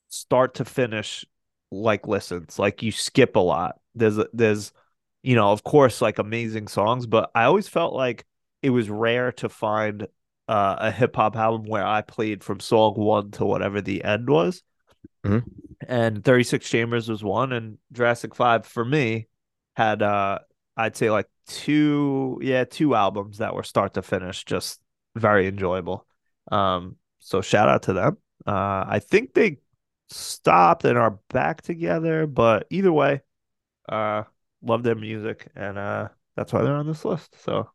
start to finish like listens. Like you skip a lot. There's, there's, you know, of course, like amazing songs, but I always felt like it was rare to find uh, a hip hop album where I played from song one to whatever the end was. Mhm. And 36 Chambers was one, and Jurassic 5 for me had uh I'd say like two yeah, two albums that were start to finish just very enjoyable. Um so shout out to them. Uh I think they stopped and are back together, but either way, uh love their music and uh that's why they're on this list. So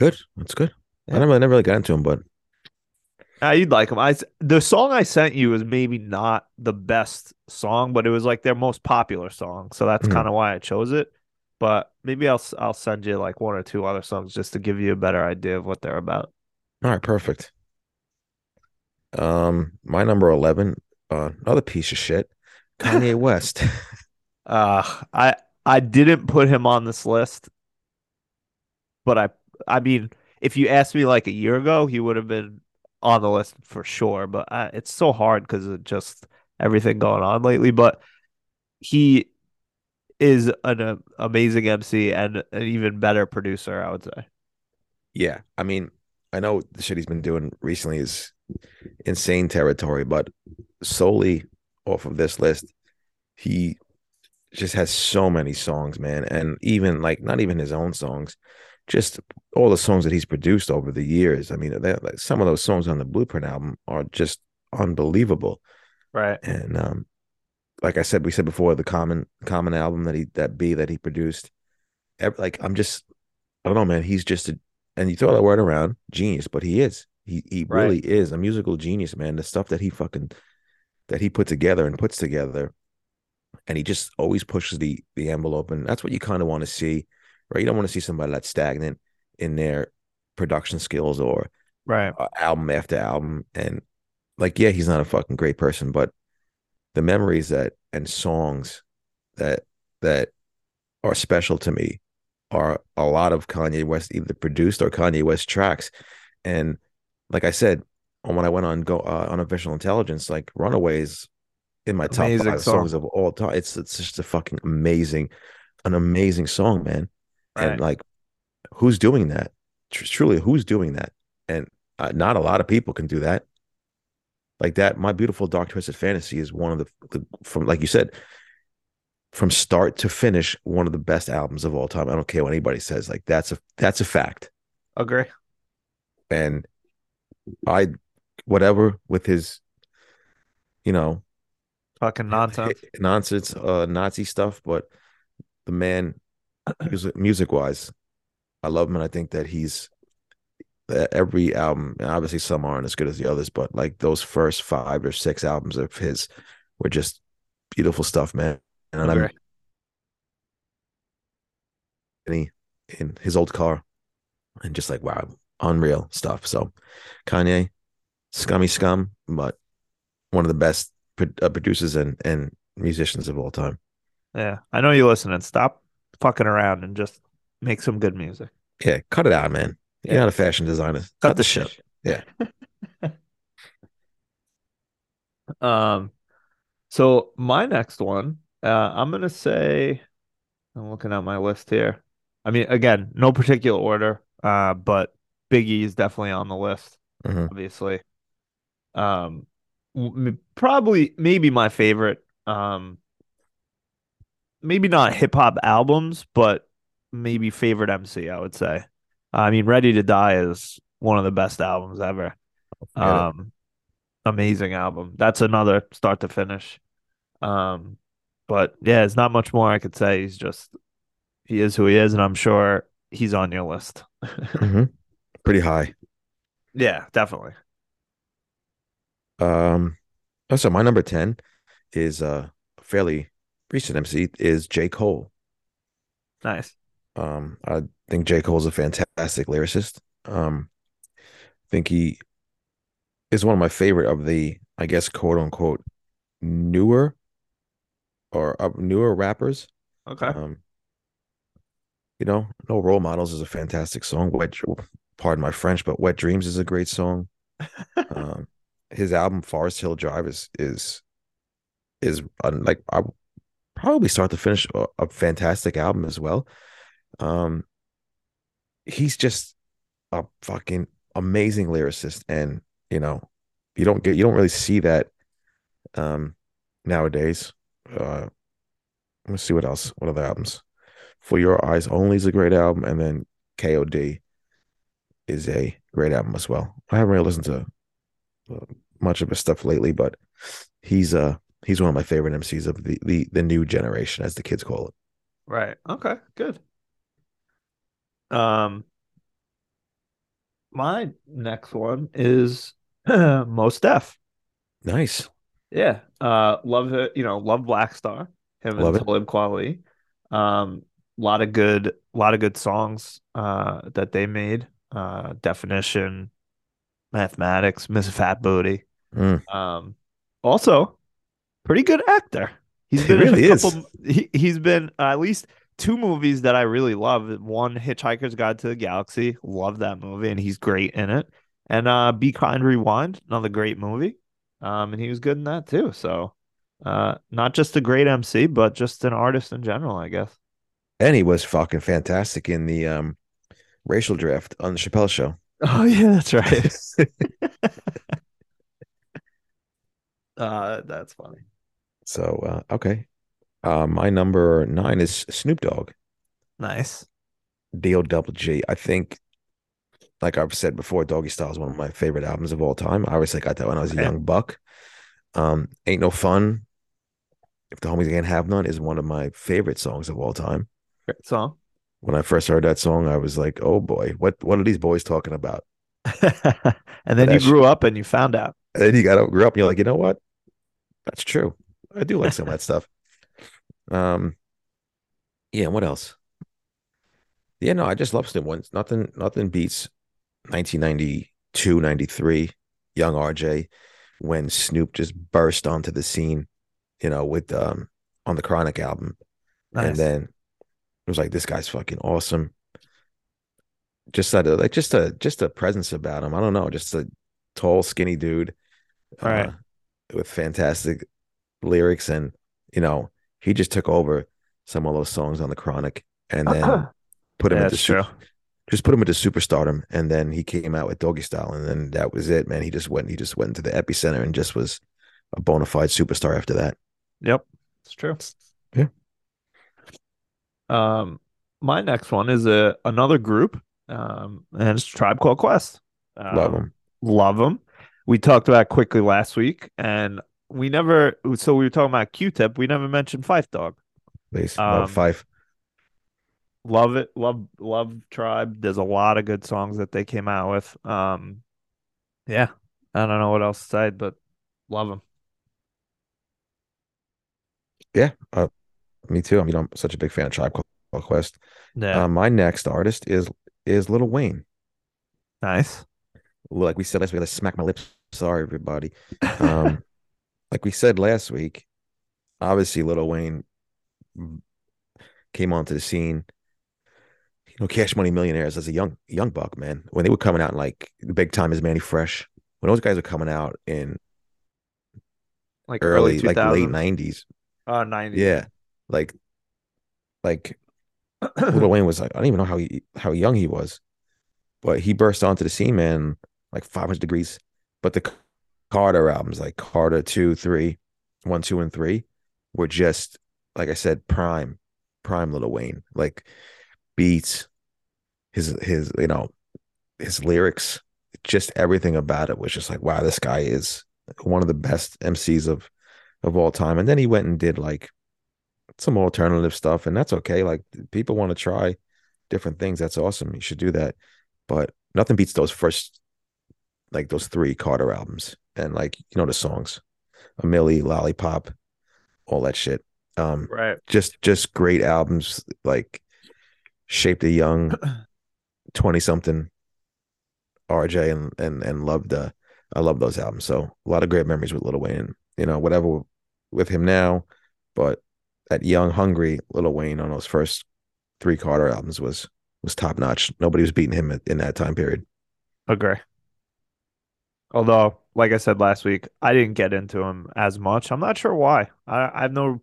good. That's good. Yeah. I never, I never really got into him, but Uh, you'd like them. I the song I sent you was maybe not the best song, but it was like their most popular song, so that's Mhm. kind of why I chose it. But maybe I'll I'll send you like one or two other songs just to give you a better idea of what they're about. All right, perfect. Um, my number eleven, uh, another piece of shit, Kanye *laughs* West. Uh, I I didn't put him on this list, but I I mean, if you asked me like a year ago, he would have been on the list for sure. But I, it's so hard because of just everything going on lately. But he is an uh, amazing MC and an even better producer, I would say. yeah, I mean, I know the shit he's been doing recently is insane territory, but solely off of this list, he just has so many songs, man, and even like not even his own songs, just all the songs that he's produced over the years. I mean, that, like, some of those songs on the Blueprint album are just unbelievable. Right. and um like i said we said before the common common album that he that b that he produced ev- like i'm just i don't know man he's just a and you throw that word around genius but he is he he Right. really is a musical genius man the stuff that he fucking that he put together and puts together and he just always pushes the the envelope, and that's what you kind of want to see, right? You don't want to see somebody that's stagnant in their production skills or Right. uh, album after album, and like, yeah, he's not a fucking great person, but the memories that and songs that that are special to me are a lot of Kanye West either produced or Kanye West tracks, and like I said, when I went on go uh, unofficial intelligence, like Runaways in my top Amazing five song. songs of all time. It's it's just a fucking amazing, an amazing song, man. Right. And like, who's doing that? Tr- Truly, who's doing that? And uh, not a lot of people can do that. Like that, my beautiful dark twisted fantasy is one of the, the from like you said, from start to finish, one of the best albums of all time. I don't care what anybody says. Like that's a that's a fact. Agree. And I, whatever with his, you know, Fucking nonsense. nonsense, uh, Nazi stuff, but the man, music, music wise, I love him, and I think that he's every album, and obviously some aren't as good as the others, but like those first five or six albums of his were just beautiful stuff, man. And I'm Agree. in, he- in his old car, and just like wow, unreal stuff. So Kanye, scummy scum, but one of the best uh, producers and and musicians of all time. Yeah. I know you're listening. Stop fucking around and just make some good music. Yeah, cut it out, man. You're Yeah. not a fashion designer. Cut the shit. Yeah. *laughs* Um, so my next one, uh, I'm gonna say, I'm looking at my list here. I mean, again, no particular order, uh, but Biggie is definitely on the list, Mhm. obviously. Um, probably maybe my favorite. Um, maybe not hip hop albums, but maybe favorite MC. I would say. I mean, Ready to Die is one of the best albums ever. Um, amazing album. That's another start to finish. Um, but yeah, it's not much more I could say. He's just he is who he is, and I'm sure he's on your list. *laughs* Mhm. Pretty high. yeah, definitely. Um, also my number ten is uh fairly recent MC is J Cole. Nice. Um, I think J Cole's a fantastic lyricist. Um, I think he is one of my favorite of the, I guess, quote unquote, newer or uh, newer rappers. Okay. Um, you know, No Role Models is a fantastic song. Wet, pardon my French, but Wet Dreams is a great song. *laughs* um, his album Forest Hill Drive is is is uh, like I probably start to finish a, a fantastic album as well. Um, he's just a fucking amazing lyricist, and you know, you don't get you don't really see that um nowadays. Uh, let's see what else. What other albums? For Your Eyes Only is a great album, and then KOD is a great album as well. I haven't really listened to uh, much of his stuff lately, but he's uh he's one of my favorite MCs of the the the new generation, as the kids call it. Right. Okay. Good. Um, my next one is *clears throat* Mos Def. Nice. Yeah. Uh, love it. You know, love Black Star. Him Love and. Talib Kweli. Um, a lot of good, a lot of good songs uh that they made. Uh, Definition, Mathematics, Miss Fat Booty. Mm. Um, also pretty good actor. He's He been a really is. couple. He he's been uh, at least two movies that I really love. One, Hitchhiker's Guide to the Galaxy. Love that movie, and he's great in it. And uh, Be Kind, Rewind, another great movie. Um, and he was good in that too. So, uh, not just a great MC, but just an artist in general, I guess. And he was fucking fantastic in the um racial draft on the Chappelle show. Oh yeah, that's right. *laughs* *laughs* uh, that's funny. So uh okay. Uh my number nine is Snoop Dogg. Nice. D-O double G. I think like I've said before, Doggy Style is one of my favorite albums of all time. I obviously got that when I was a young buck. Um, Ain't No Fun. If the homies can't have none is one of my favorite songs of all time. Great song. When I first heard that song, I was like, "Oh boy, what what are these boys talking about?" *laughs* and then you That grew up and you found out. And then you got to grow up, and you're like, "You know what? That's true. I do like some of that stuff." *laughs* Um, yeah. What else? Yeah, no, I just love Snoop. ones. nothing, nothing beats 1992, 93, young RJ when Snoop just burst onto the scene, you know, with um on the Chronic album, and then it was like this guy's fucking awesome. Just a like just a just a presence about him. I don't know, just a tall, skinny dude, Right. uh, with fantastic lyrics, and you know, he just took over some of those songs on the Chronic, and then *clears throat* put him Yeah, into it's su- just put him into superstardom, and then he came out with Doggy Style, and then that was it, man. He just went, he just went into the epicenter and just was a bona fide superstar after that. Yep, it's true. Yeah. Um, my next one is a another group, um, and it's Tribe Called Quest. Love them. Love them. We talked about quickly last week, and we never. So we were talking about Q-Tip. We never mentioned Phife Dawg. Please, um, love Phife. Love it. Love love Tribe. There's a lot of good songs that they came out with. Um, yeah, I don't know what else to say, but love them. Yeah, uh, me too. I mean, I'm such a big fan of Tribe Called Quest. Yeah, Uh, my next artist is is Little Wayne. nice. Like we said last week, let's smack my lips. Sorry, everybody. Um, *laughs* like we said last week, obviously Little Wayne came onto the scene. You know, Cash Money Millionaires as a young young buck, man. When they were coming out, in like the big time is Mannie Fresh. When those guys were coming out in Like early, like late nineties, Uh, 90s. yeah, like like Little Wayne was like, I don't even know how he how young he was, but he burst onto the scene, man, like 500 degrees. But the Carter albums, like Carter two, three, one, two, and three, were just like I said, prime, prime Little Wayne. Like beats, his his you know, his lyrics, just everything about it was just like, wow, this guy is one of the best MCs of of all time. And then he went and did like some alternative stuff, and that's okay. Like people want to try different things. That's awesome. You should do that. But nothing beats those first, like those three Carter albums, and like you know the songs, a Milli, Lollipop, all that shit. Um, Right. just just great albums. Like shaped a young *clears throat* twenty something RJ, and and and loved. Uh, I love those albums. So a lot of great memories with Little Wayne. You know, whatever with him now, but that young, hungry Little Wayne on those first three Carter albums was was top notch. Nobody was beating him in that time period. Agree. Although, like I said last week, I didn't get into him as much. I'm not sure why. I, I have no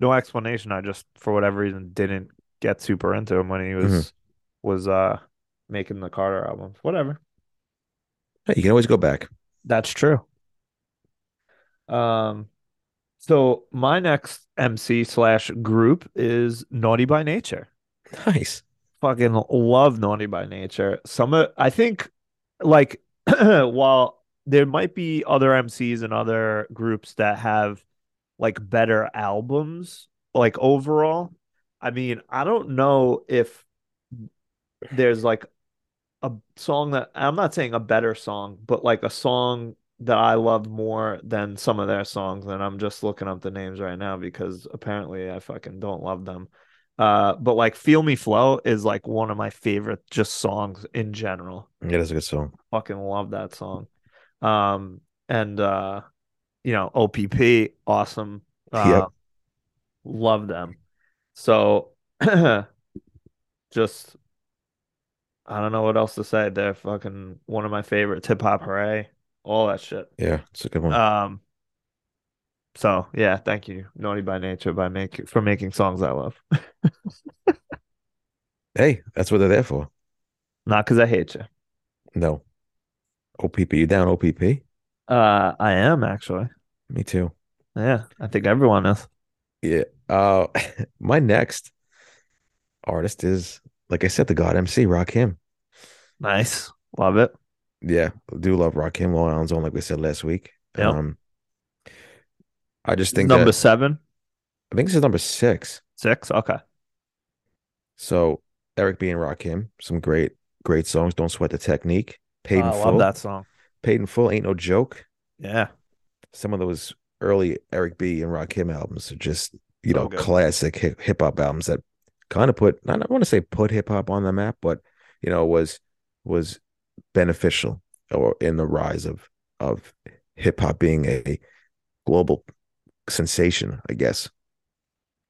no explanation. I just, for whatever reason, didn't get super into him when he was was uh making the Carter albums. Whatever. Hey, you can always go back. That's true. Um, so my next MC slash group is Naughty by Nature. Nice. fucking love Naughty by Nature. Some of I think like *clears throat* while there might be other MCs and other groups that have like better albums, like overall, I mean, I don't know if there's like a song that I'm not saying a better song, but like a song that I love more than some of their songs. And I'm just looking up the names right now because apparently I fucking don't love them. Uh, but like Feel Me Flow is like one of my favorite just songs in general. Yeah, that's a good song. Fucking love that song. Um, and uh, you know, OPP, awesome. Uh, Yep. love them. So *clears throat* just I don't know what else to say. They're fucking one of my favorites. Hip Hop Hooray, all that shit. Yeah, it's a good one. Um, so yeah, thank you, Naughty by Nature, by making for making songs I love. *laughs* hey, that's what they're there for. Not because I hate you. No. OPP, you down OPP? Uh, I am actually. Me too. Yeah, I think everyone is. Yeah. Uh *laughs* my next artist is like I said, the God MC, Rakim. Nice, love it. Yeah, do love Rakim, Long Island Zone, like we said last week. Yep. Um I just think Number that seven, I think this is number six. six. Okay. So Eric B and Rakim, some great, great songs. Don't sweat the technique. Paid oh, I in love full. that song. Paid in full ain't no joke. Yeah. Some of those early Eric B and Rakim albums are just you know, good. classic hip hop albums that kind of put I don't want to say put hip hop on the map, but you know, was was beneficial or in the rise of of hip hop being a global sensation, I guess.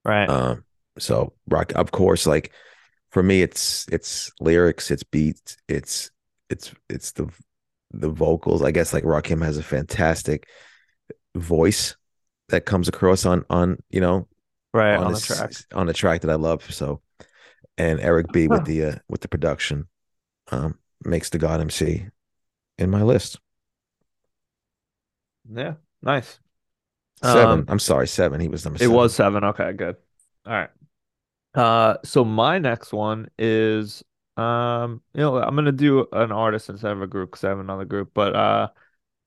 Right. Um, so rock, of course, like for me, it's it's lyrics, it's beats, it's it's it's the the vocals. I guess like Rakim has a fantastic voice that comes across on on you know right on, on a the track. on the track that I love. So, and Eric B with the uh, with the production um, makes the God MC in my list. Yeah. Nice. Seven. Um, I'm sorry, seven. He was number It seven. was seven. Okay, good. All right. Uh, so my next one is um, you know, I'm gonna do an artist instead of a group because I have another group, but uh,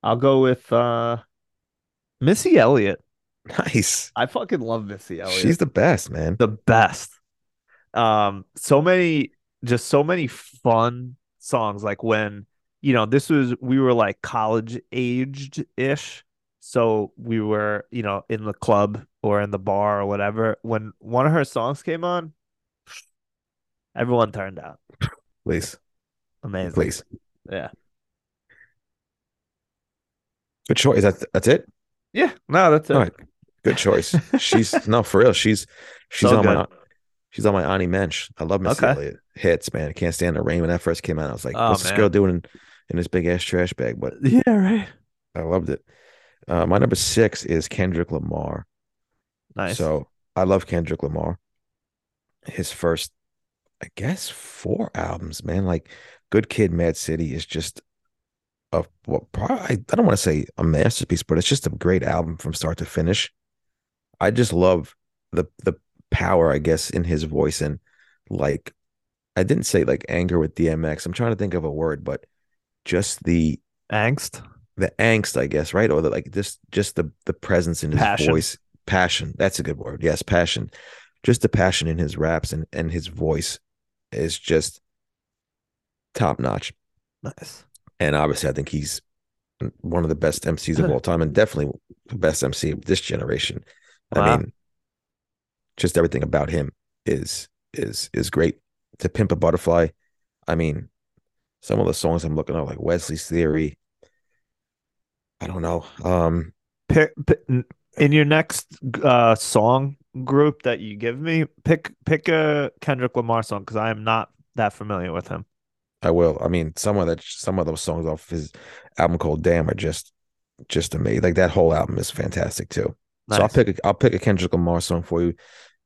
I'll go with uh, Missy Elliott. nice. I fucking love Missy Elliott. She's the best, man. the best. Um, so many, just so many fun songs. Like when, you know, this was, we were like college aged ish. So we were, you know, in the club or in the bar or whatever. When one of her songs came on, everyone turned out. Please, Amazing. please. Yeah. Good choice. That that's it. Yeah. No, that's it. All right. Good choice. She's *laughs* no for real. She's she's So on my she's on my Ani Mensch. I love Missy Okay. Elliott hits, man. I can't stand the rain when that first came out. I was like, Oh, what's this girl doing in, in this big ass trash bag? But Yeah, right. I loved it. Uh, my number six is Kendrick Lamar. Nice. So I love Kendrick Lamar. His first, I guess, four albums, man. Like Good Kid, Mad City is just a well, probably, I don't want to say a masterpiece, but it's just a great album from start to finish. I just love the the power, I guess, in his voice and like I didn't say like anger with DMX. I'm trying to think of a word, but just the Angst. The angst, I guess, right? Or the, like just just the the presence in his Passion. voice, passion. That's a good word. Yes, passion. Just the passion in his raps and and his voice is just top notch. Nice. And obviously, I think he's one of the best MCs of uh-huh. all time, and definitely the best MC of this generation. I mean, just everything about him is is is great. To Pimp a Butterfly, I mean, some of the songs I'm looking at, like Wesley's Theory. I don't know. Um, pick, in your next uh song group that you give me pick pick a Kendrick Lamar song because I am not that familiar with him. I will. I mean, some of that, some of those songs off his album called "Damn" are just, just amazing. Like that whole album is fantastic too. So I'll pick, a, I'll pick a Kendrick Lamar song for you.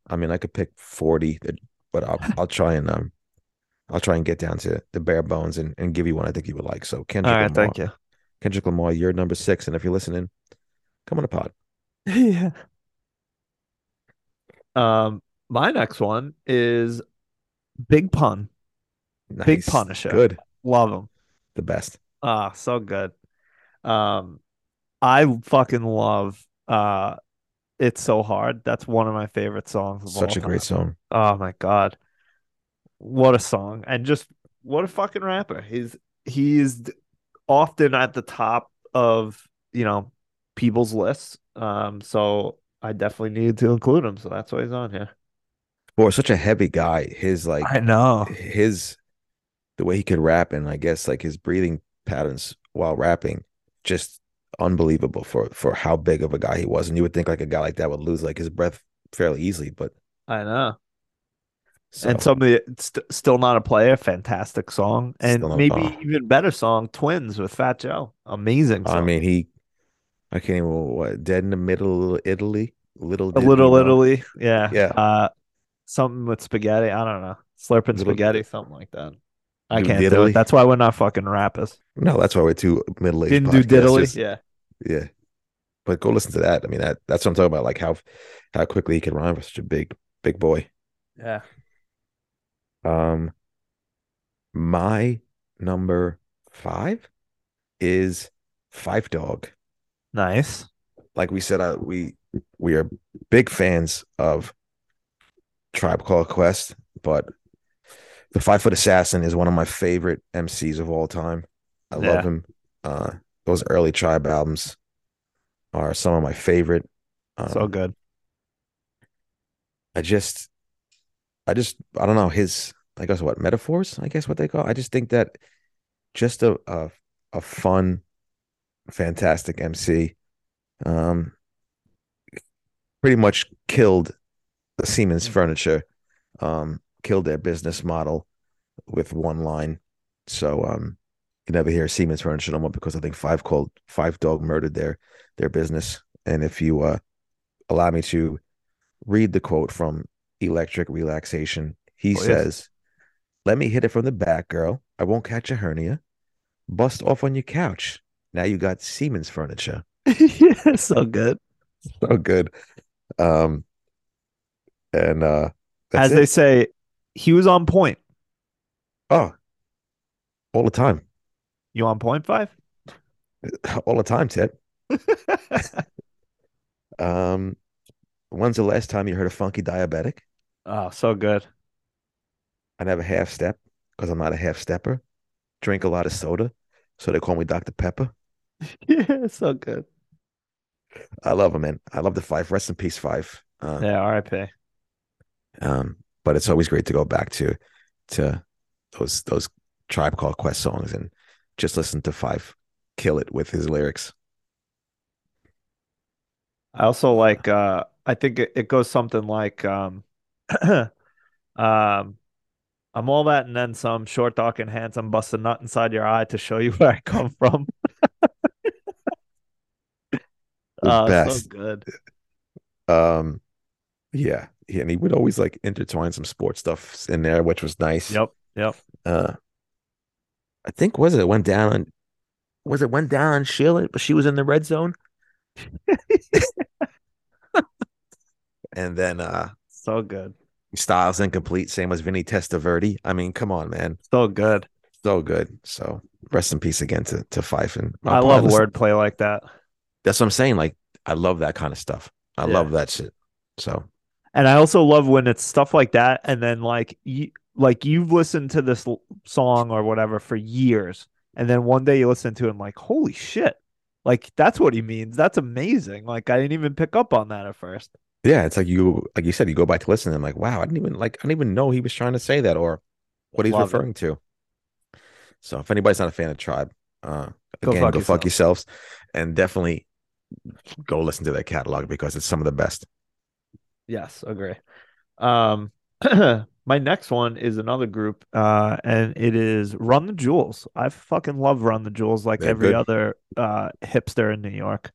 I mean, I could pick forty, but I'll, *laughs* I'll try and um, I'll try and get down to the bare bones and, and give you one I think you would like. So Kendrick right, Lamar, thank you. Kendrick Lamar, you're number six, and if you're listening, come on a pod. *laughs* yeah. Um, my next one is Big Pun. Big Nice. Punisher. good, Love him. the best. Ah, so good. Um, I fucking love uh, it's so hard. That's one of my favorite songs of Such a great song. Oh my God. What a song. And just what a fucking rapper. He's he's often at the top of, you know, people's lists. Um, so I definitely needed to include him. So that's why he's on here. Boy, such a heavy guy. His like I know. his the way he could rap and I guess like his breathing patterns while rapping, just unbelievable for for how big of a guy he was. And you would think like a guy like that would lose like his breath fairly easily, but I know. So, And some of the st- still not a player, fantastic song. And maybe oh. even better song, Twins with Fat Joe. Amazing I mean he I can't even what dead in the middle of Italy, little a little know. Italy. Yeah. Yeah. Uh something with spaghetti. I don't know. Slurping Little- spaghetti, something like that. I can't do it. That's why we're not fucking rappers. No, that's why we're two middle aged. Didn't do diddly. Yeah. Yeah. But go listen to that. I mean that that's what I'm talking about, like how how quickly he can rhyme for such a big, big boy. Yeah. Um, my number five is Phife Dawg. Nice. Like we said, uh, we we are big fans of Tribe Called Quest, but the Five Foot Assassin is one of my favorite MCs of all time. I Yeah. love him. Uh, those early Tribe albums are some of my favorite. Um, So good. I just, I just, I don't know his, I guess what metaphors, I guess what they call. I just think that just a a, a fun, fantastic MC, um, pretty much killed the Seaman's Furniture, um, killed their business model with one line. So um, you never hear Seaman's Furniture no more because I think Phife called Phife Dawg murdered their their business. And if you uh, allow me to read the quote from Electric Relaxation, he Please. says, "Let me hit it from the back, girl. I won't catch a hernia. Bust off on your couch. Now you got Seaman's Furniture. yeah, *laughs* *laughs* so good. So good." Um, and uh, As it. they say, he was on point. oh, all the time, You on point Phife? *laughs* all the time, Tip. Um, when's the last time you heard a funky diabetic? oh, so good. I never half step because I'm not a half stepper. Drink a lot of soda, so they call me Dr. Pepper. *laughs* Yeah, so good. I love him, man. I love the Phife. Rest in peace, Phife. Uh, Yeah, R.I.P. um, but it's always great to go back to to those those Tribe Called Quest songs and just listen to Phife kill it with his lyrics. I also like uh I think it, it goes something like um *clears throat* um I'm all that and then some short dark and handsome bust a nut inside your eye to show you *laughs* where I come from. Oh, *laughs* so best. good. Um, yeah, yeah, and he would always like intertwine some sports stuff in there, which was nice. Yep, yep. uh I think was it went down on was it went down on Sheila, but she was in the red zone. *laughs* and then uh So good. Styles incomplete, same as Vinny Testaverde. I mean, come on, man. So good. So good. So rest in peace again to to Phife and I love wordplay like that. That's what I'm saying. Like, I love that kind of stuff. I Yeah. love that shit. So And I also love when it's stuff like that, and then like you like you've listened to this l- song or whatever for years, and then one day you listen to it and like, holy shit, like that's what he means. That's amazing. Like I didn't even pick up on that at first. Yeah, it's like you like you said, you go back to listen and like, wow, I didn't even like I didn't even know he was trying to say that or what he's Love it. referring to. So if anybody's not a fan of Tribe, uh Go again, fuck go fuck yourselves and definitely go listen to their catalog because it's some of the best. Yes, agree. Um, *clears throat* my next one is another group, uh, and it is Run the Jewels. I fucking love Run the Jewels like They're every good. other uh hipster in New York.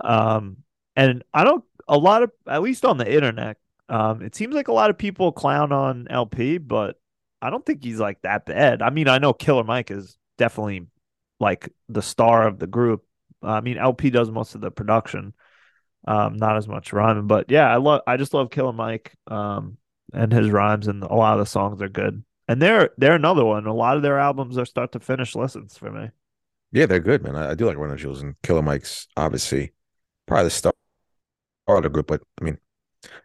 Um, and I don't a lot of at least on the internet, um, it seems like a lot of people clown on El-P, but I don't think he's like that bad. I mean, I know Killer Mike is definitely like the star of the group. I mean, El-P does most of the production um not as much rhyming but yeah i love i just love killer mike um and his rhymes and a lot of the songs are good and they're they're another one a lot of their albums are start to finish lessons for me Yeah, they're good, man. I, I do like Run the Jewels and Killer Mike's obviously probably the star of the group, but I mean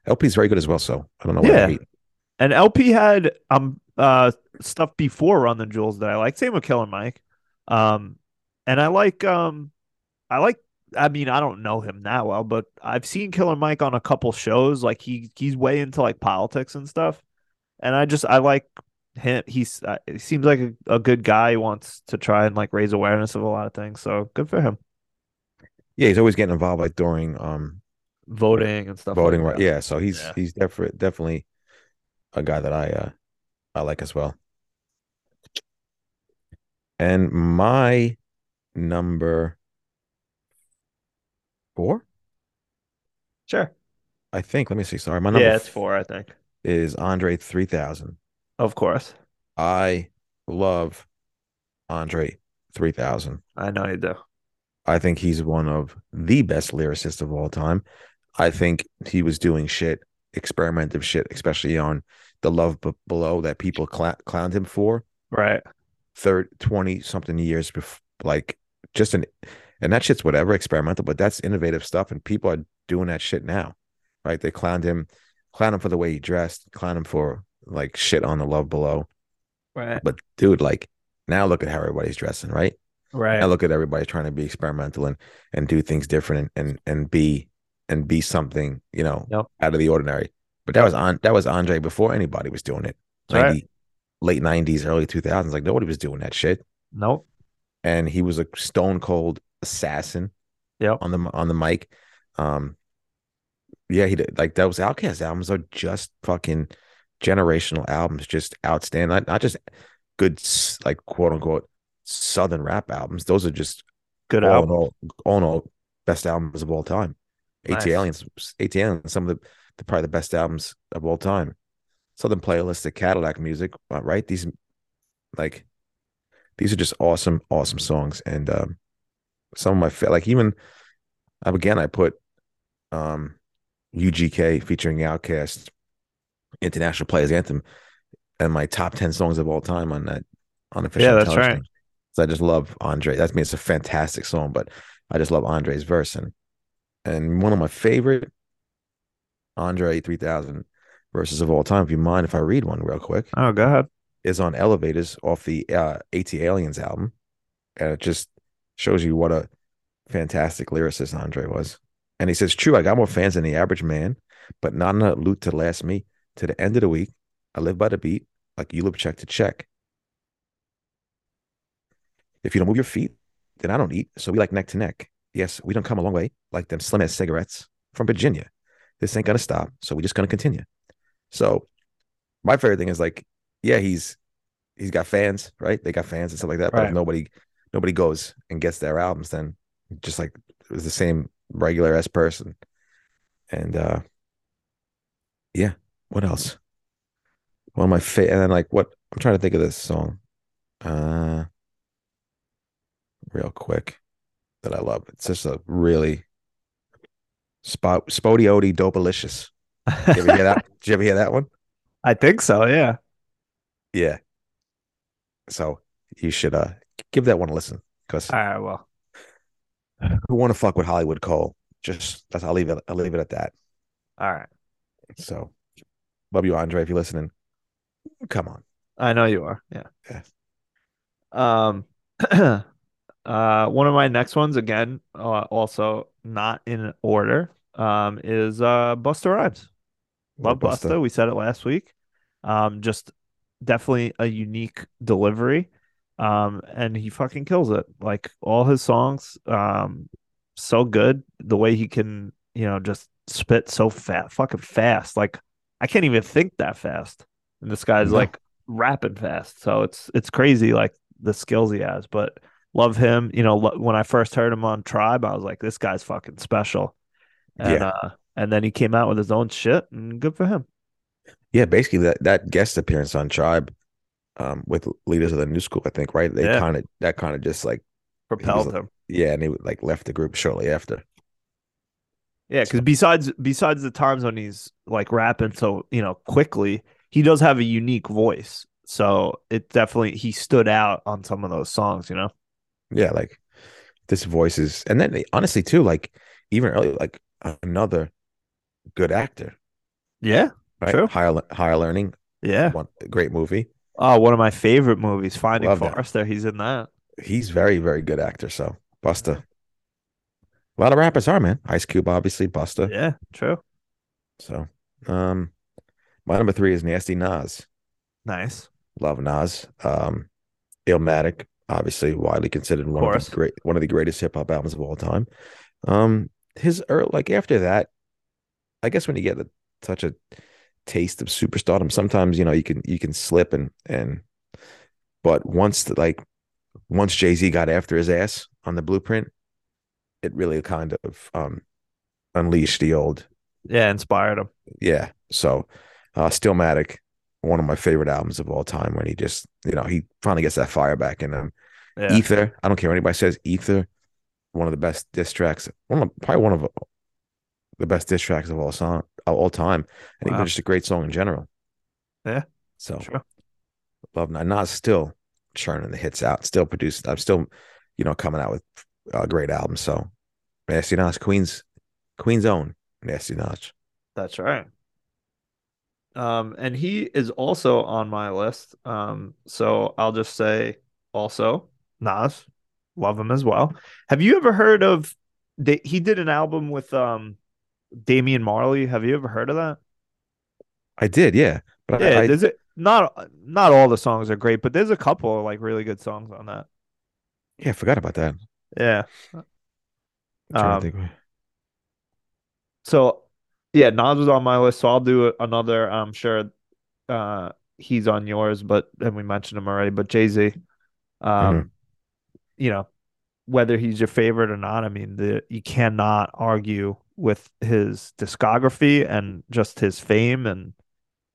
El-P is very good as well. So I don't know what Yeah. And El-P had um uh stuff before run the jewels that i like same with killer mike um and i like um i like i mean i don't know him that well but i've seen killer mike on a couple shows like he he's way into like politics and stuff and i just i like him he's uh, he seems like a, a good guy he wants to try and like raise awareness of a lot of things so good for him Yeah, he's always getting involved like during um voting and stuff voting like right. that. Yeah, so he's Yeah. he's definitely definitely a guy that I uh I like as well. And my number four, sure I think. Let me see. Sorry, my number yeah it's four i think is Andre three thousand. of course I love Andre three thousand. i know you do I think he's one of the best lyricists of all time. I think he was doing shit, experimental shit, especially on the Love B- Below that people cla- clowned him for. right Third, twenty something years before, like just an, and that shit's whatever experimental, but that's innovative stuff, and people are doing that shit now, right? They clowned him, clowned him for the way he dressed, clowned him for like shit on the Love Below. right But dude, like now look at how everybody's dressing, right? right I look at everybody trying to be experimental and and do things different and and, and be and be something you know Yep. out of the ordinary. But that was on that was Andre before anybody was doing it. That's right. late nineties, early two thousands. Like nobody was doing that shit. Nope. And he was a stone cold assassin Yeah. on the on the mic. Um, yeah, he did like those OutKast albums are just fucking generational albums, just outstanding. Not, not just good, like quote unquote southern rap albums. Those are just Good all in album. all, all in all, best albums of all time. Nice. ATLiens, AT Aliens, some of the, the probably the best albums of all time. Southernplayalisticadillacmuzik, uh, right? These like these are just awesome, awesome songs, and um, some of my fa- like even uh, again I put um UGK featuring OutKast International Players Anthem and my top ten songs of all time on that unofficial. Yeah, that's right. So I just love Andre. That's I mean it's a fantastic song, but I just love Andre's verse and and one of my favorite Andre 3000 verses of all time. If you mind if I read one real quick, Oh, go ahead. is on Elevators off the uh, ATLiens album, and it just shows you what a fantastic lyricist Andre was. And he says, "True, I got more fans than the average man, but not enough loot to last me to the end of the week. I live by the beat, like you live check to check. If you don't move your feet, then I don't eat. So we like neck to neck. Yes, we don't come a long way, like them slim ass cigarettes from Virginia. This ain't gonna stop, so we're just gonna continue. So my favorite thing is like, yeah, he's he's got fans, right? They got fans and stuff like that. But if nobody nobody goes and gets their albums, then just like it was the same regular ass person. And uh yeah, what else? One of my fa- and then like what I'm trying to think of this song. Uh real quick that I love. It's just a really spot Spottieottiedopaliscious. Did you ever hear that? *laughs* Did you ever hear that one? I think so. Yeah. Yeah. So you should uh give that one a listen because All right. Well, who want to fuck with Hollywood Cole? Just that's I'll leave it. I'll leave it at that. all right. So love you, Andre, if you're listening. Come on. I know you are. Yeah. Yeah. Um, *clears throat* uh, one of my next ones again, uh, also not in order, um, is uh Busta Rhymes. Love Busta. Busta. We said it last week. Um, just definitely a unique delivery. Um, and he fucking kills it. Like all his songs, um, so good. The way he can, you know, just spit so fast, fucking fast. Like I can't even think that fast. And this guy's No. like rapping fast. So it's it's crazy, like the skills he has. But love him. You know, lo- when I first heard him on Tribe, I was like, this guy's fucking special. And Yeah. uh, and then he came out with his own shit, and good for him. Yeah, basically that that guest appearance on Tribe um with leaders of the new school, I think, right? They Yeah. kind of that kind of just like Propelled like- him. yeah, and he like left the group shortly after. Yeah, because besides besides the times when he's like rapping so you know quickly, he does have a unique voice. So it definitely he stood out on some of those songs. You know. Yeah, like this voice is and then honestly too, like even early like another good actor, Yeah. right? True. Higher higher learning, Yeah. one great movie. Oh, one of my favorite movies, Finding Love that. He's in that. He's very, very good actor. So Busta. A lot of rappers are, man. Ice Cube, obviously, Busta. Yeah. True. So um my number three is Nasty Nas. Nice. Love Nas. Um Illmatic, obviously widely considered one of course. the great one of the greatest hip hop albums of all time. Um his early, like after that, I guess when you get a, such a taste of superstardom, sometimes you know you can you can slip and and but once the, like once Jay-Z got after his ass on the blueprint, it really kind of um unleashed the old Yeah. Inspired him. yeah. So, uh, Stillmatic, one of my favorite albums of all time. When he just, you know, he finally gets that fire back in him. Yeah. Ether, I don't care what anybody says. Ether, one of the best diss tracks. One of probably one of the best diss tracks of all song of all time, and Wow. even just a great song in general. Yeah. So Sure. love Nas. Nas still churning the hits out, still producing. I'm still, you know, coming out with uh, great albums. So, Nasty Nas, Queen's Queen's own Nasty Nas. That's right. Um, and he is also on my list. Um, so I'll just say also Nas, love him as well. Have you ever heard of? He did an album with um, Damian Marley. Have you ever heard of that? I did, yeah. But Yeah, I, I there's a, not not all the songs are great, but there's a couple of like really good songs on that. yeah, I forgot about that. Yeah. Um. So yeah, Nas was on my list, so I'll do another. I'm sure uh he's on yours, but and we mentioned him already, but Jay-Z. Um Mhm. you know, whether he's your favorite or not, I mean, the you cannot argue with his discography and just his fame and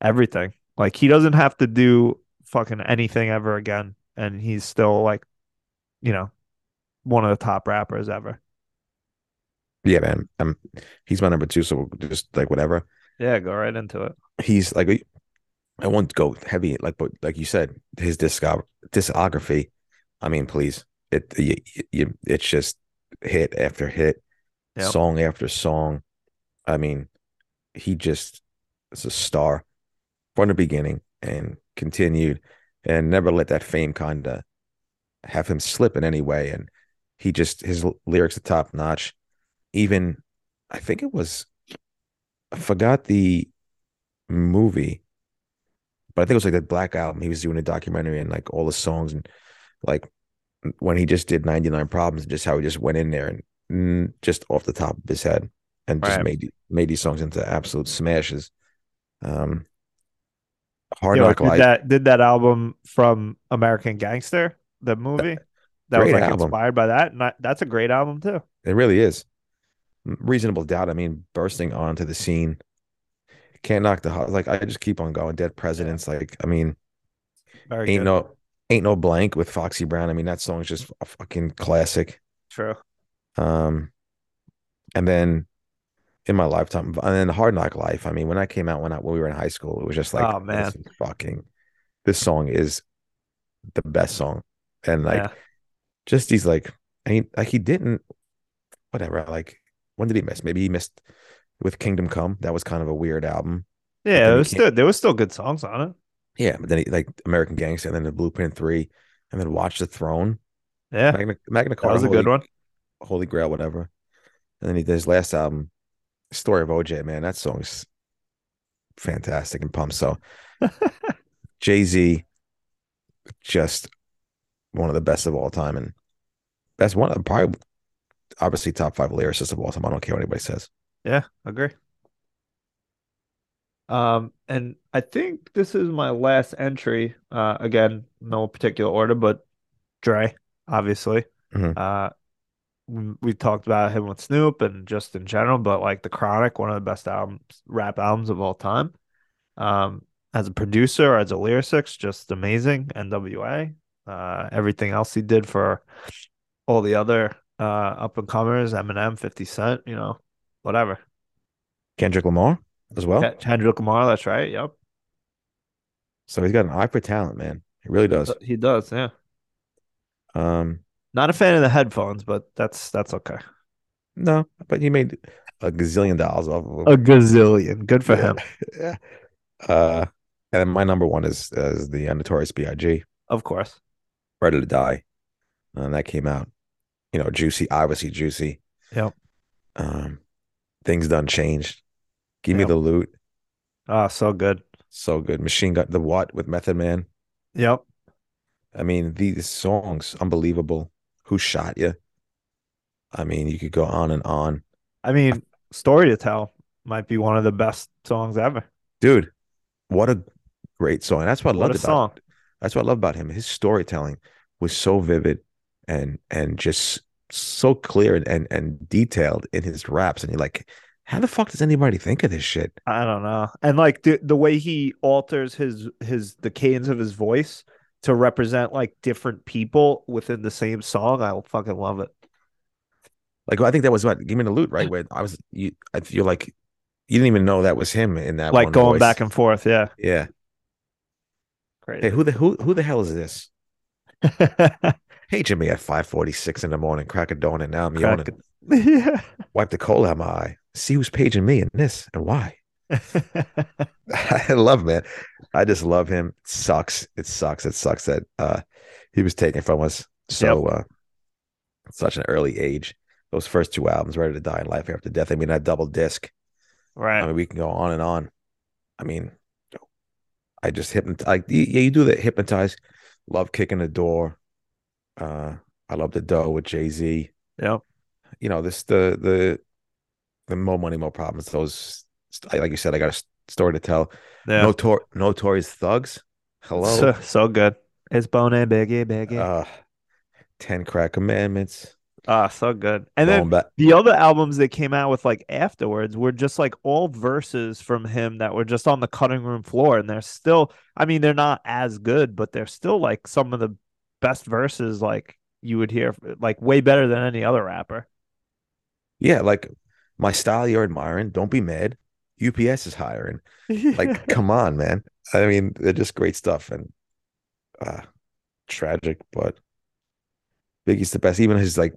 everything. Like he doesn't have to do fucking anything ever again, and he's still like, you know, one of the top rappers ever. Yeah, man. Um, he's my number two, so just like whatever. Yeah, go right into it. He's like, I won't go heavy, like, but like you said, his discog discography. I mean, please, it you, you, it's just hit after hit, Yep. song after song. I mean, he just is a star from the beginning and continued, and never let that fame kind of have him slip in any way. And he just his lyrics are top notch. Even I think it was I forgot the movie, but I think it was like that Black Album. He was doing a documentary and like all the songs and like when he just did 99 Problems and just how he just went in there and just off the top of his head and just Right. made made these songs into absolute smashes. Um, Hard Yo, Knock did Life. that did that album from American Gangster, the movie, that was like album. inspired by that. And that- that's a great album too. It really is. Reasonable doubt. I mean, bursting onto the scene. Can't knock the heart. Like I just keep on going. Dead presidents. Like I mean, Very ain't good. no ain't no blank with Foxy Brown. I mean, that song's just a fucking classic. True. Um, and then in my lifetime, and then Hard Knock Life. I mean, when I came out when I when we were in high school, it was just like, Oh, man. this is fucking. This song is the best song, and like yeah. just these like ain't like he didn't whatever like when did he miss maybe he missed with kingdom come that was kind of a weird album Yeah, it was still there was still good songs on it. yeah but then he, like american gangster and then the blueprint 3 and then watch the throne Yeah. magna, magna That carta was a good one. holy grail whatever and then he did his last album story of oj man that song's fantastic and pumped so *laughs* jay-z just one of the best of all time and that's one of probably obviously top five lyricists of all time i don't care what anybody says Yeah, agree. Um, and I think this is my last entry. Uh, again, no particular order, but Dre, obviously. Mhm. Uh, we, we talked about him with Snoop and just in general, but like The Chronic, one of the best albums, rap albums of all time. Um, as a producer, as a lyricist, just amazing. NWA, uh, everything else he did for all the other uh up and comers, Eminem, 50 Cent, you know, whatever. Kendrick Lamar as well. Ken- Kendrick Lamar, that's right. Yep. So he's got an eye for talent, man. He really does. He does, yeah. Um, Not a fan of the headphones, but that's that's okay. no, but he made a gazillion dollars off of them. A gazillion. Good for Yeah. him. *laughs* Yeah. Uh, and then my number one is is the uh, Notorious B.I.G. Of course. Ready to Die, and that came out. You know, juicy, obviously juicy. Yep. Um, things done changed. Give me the loot. Oh, so good. So good. Machine Gun, the what with Method Man. Yep. I mean, these songs, unbelievable. Who shot you? I mean, you could go on and on. I mean, Story to Tell might be one of the best songs ever. Dude, what a great song. That's what I What loved a about song. That's what I love about him. His storytelling was so vivid and and just so clear and, and and detailed in his raps. And you're like, how the fuck does anybody think of this shit? I don't know. And like the the way he alters his his the cadence of his voice to represent like different people within the same song, I fucking love it. Like I think that was what Give Me the Loot, right? *laughs* Where I was you I feel like you didn't even know that was him in that like going voice. back and forth, yeah. Yeah. Great. Hey, who the who who the hell is this? *laughs* Paging me at 546 in the morning, crack of dawn, and now I'm yawning. yeah. *laughs* Wipe the coal out of my eye. See who's paging me in this and why. *laughs* I love man. I just love him. It sucks. It sucks. It sucks that uh he was taken from us so uh such an early age. Those first two albums, Ready to Die and Life After Death. I mean, that double disc. right. I mean, we can go on and on. I mean, I just hypnotize. Like yeah, you do the hypnotize. Love kicking the door. Uh, I love the dough with Jay Z. Yep. You know this the the the more money, more problems. Those like you said, I got a story to tell. Yeah. Notor- notorious thugs. Hello. So, so good. It's Bone Biggie Biggie. uh, Ten Crack Commandments. Ah, so good. And Going then back. the other albums that came out with like afterwards were just like all verses from him that were just on the cutting room floor. And they're still, I mean, they're not as good, but they're still like some of the best verses like you would hear, like way better than any other rapper. Yeah, like my style you're admiring. Don't be mad. UPS is hiring. Like, *laughs* come on, man. I mean, they're just great stuff and uh tragic, but Biggie's the best. Even his like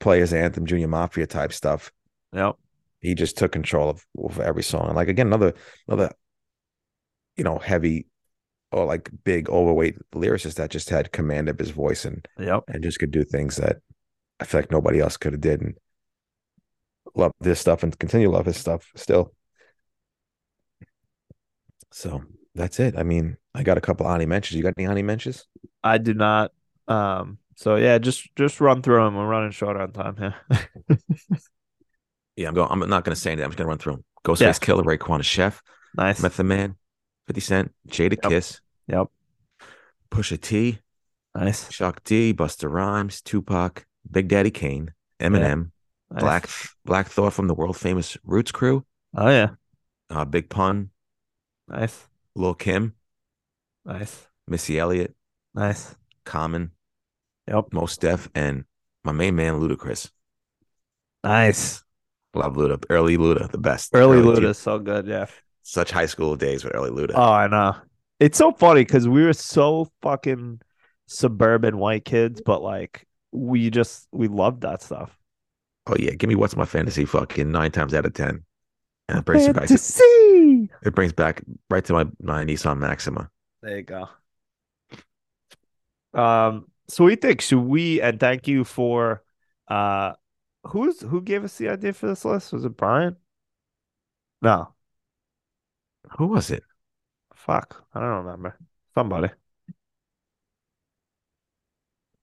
players anthem, Junior Mafia type stuff. yep. He just took control of, of every song. And like again, another another, you know, heavy or like big overweight lyricist that just had command of his voice and Yep. and just could do things that I feel like nobody else could have did and love this stuff and continue to love his stuff still. So that's it. I mean, I got a couple honey mentions. You got any honey mentions? I do not. Um, so yeah, just just run through them. We're running short on time here. *laughs* Yeah, I'm going. I'm not going to say anything. I'm just going to run through them. Ghostface Yeah. Killer, Raekwon Chef, nice. Method Man, 50 Cent, Jada Yep. Kiss, Yep. Pusha T, Nice. Chuck D, Busta Rhymes, Tupac, Big Daddy Kane, Eminem, nice. Black Black Thought from the world famous Roots Crew, Oh yeah. uh, Big Pun, Nice. Lil Kim, Nice. Missy Elliott, Nice. Common, Yep. Mos Def, and my main man Ludacris. Nice. Love Luda. Early Luda, the best. Early two- Luda so good. Yeah. Such high school days with early Luda. Oh, I know. It's so funny because we were so fucking suburban white kids, but like we just we loved that stuff. Oh yeah, give me what's my fantasy fucking nine times out of ten. And it brings, it back, Fantasy. it brings back right to my, my Nissan Maxima. There you go. Um, so we think should we and thank you for uh who's who gave us the idea for this list? Was it Brian? No. Who was it? Fuck. I don't remember. Somebody.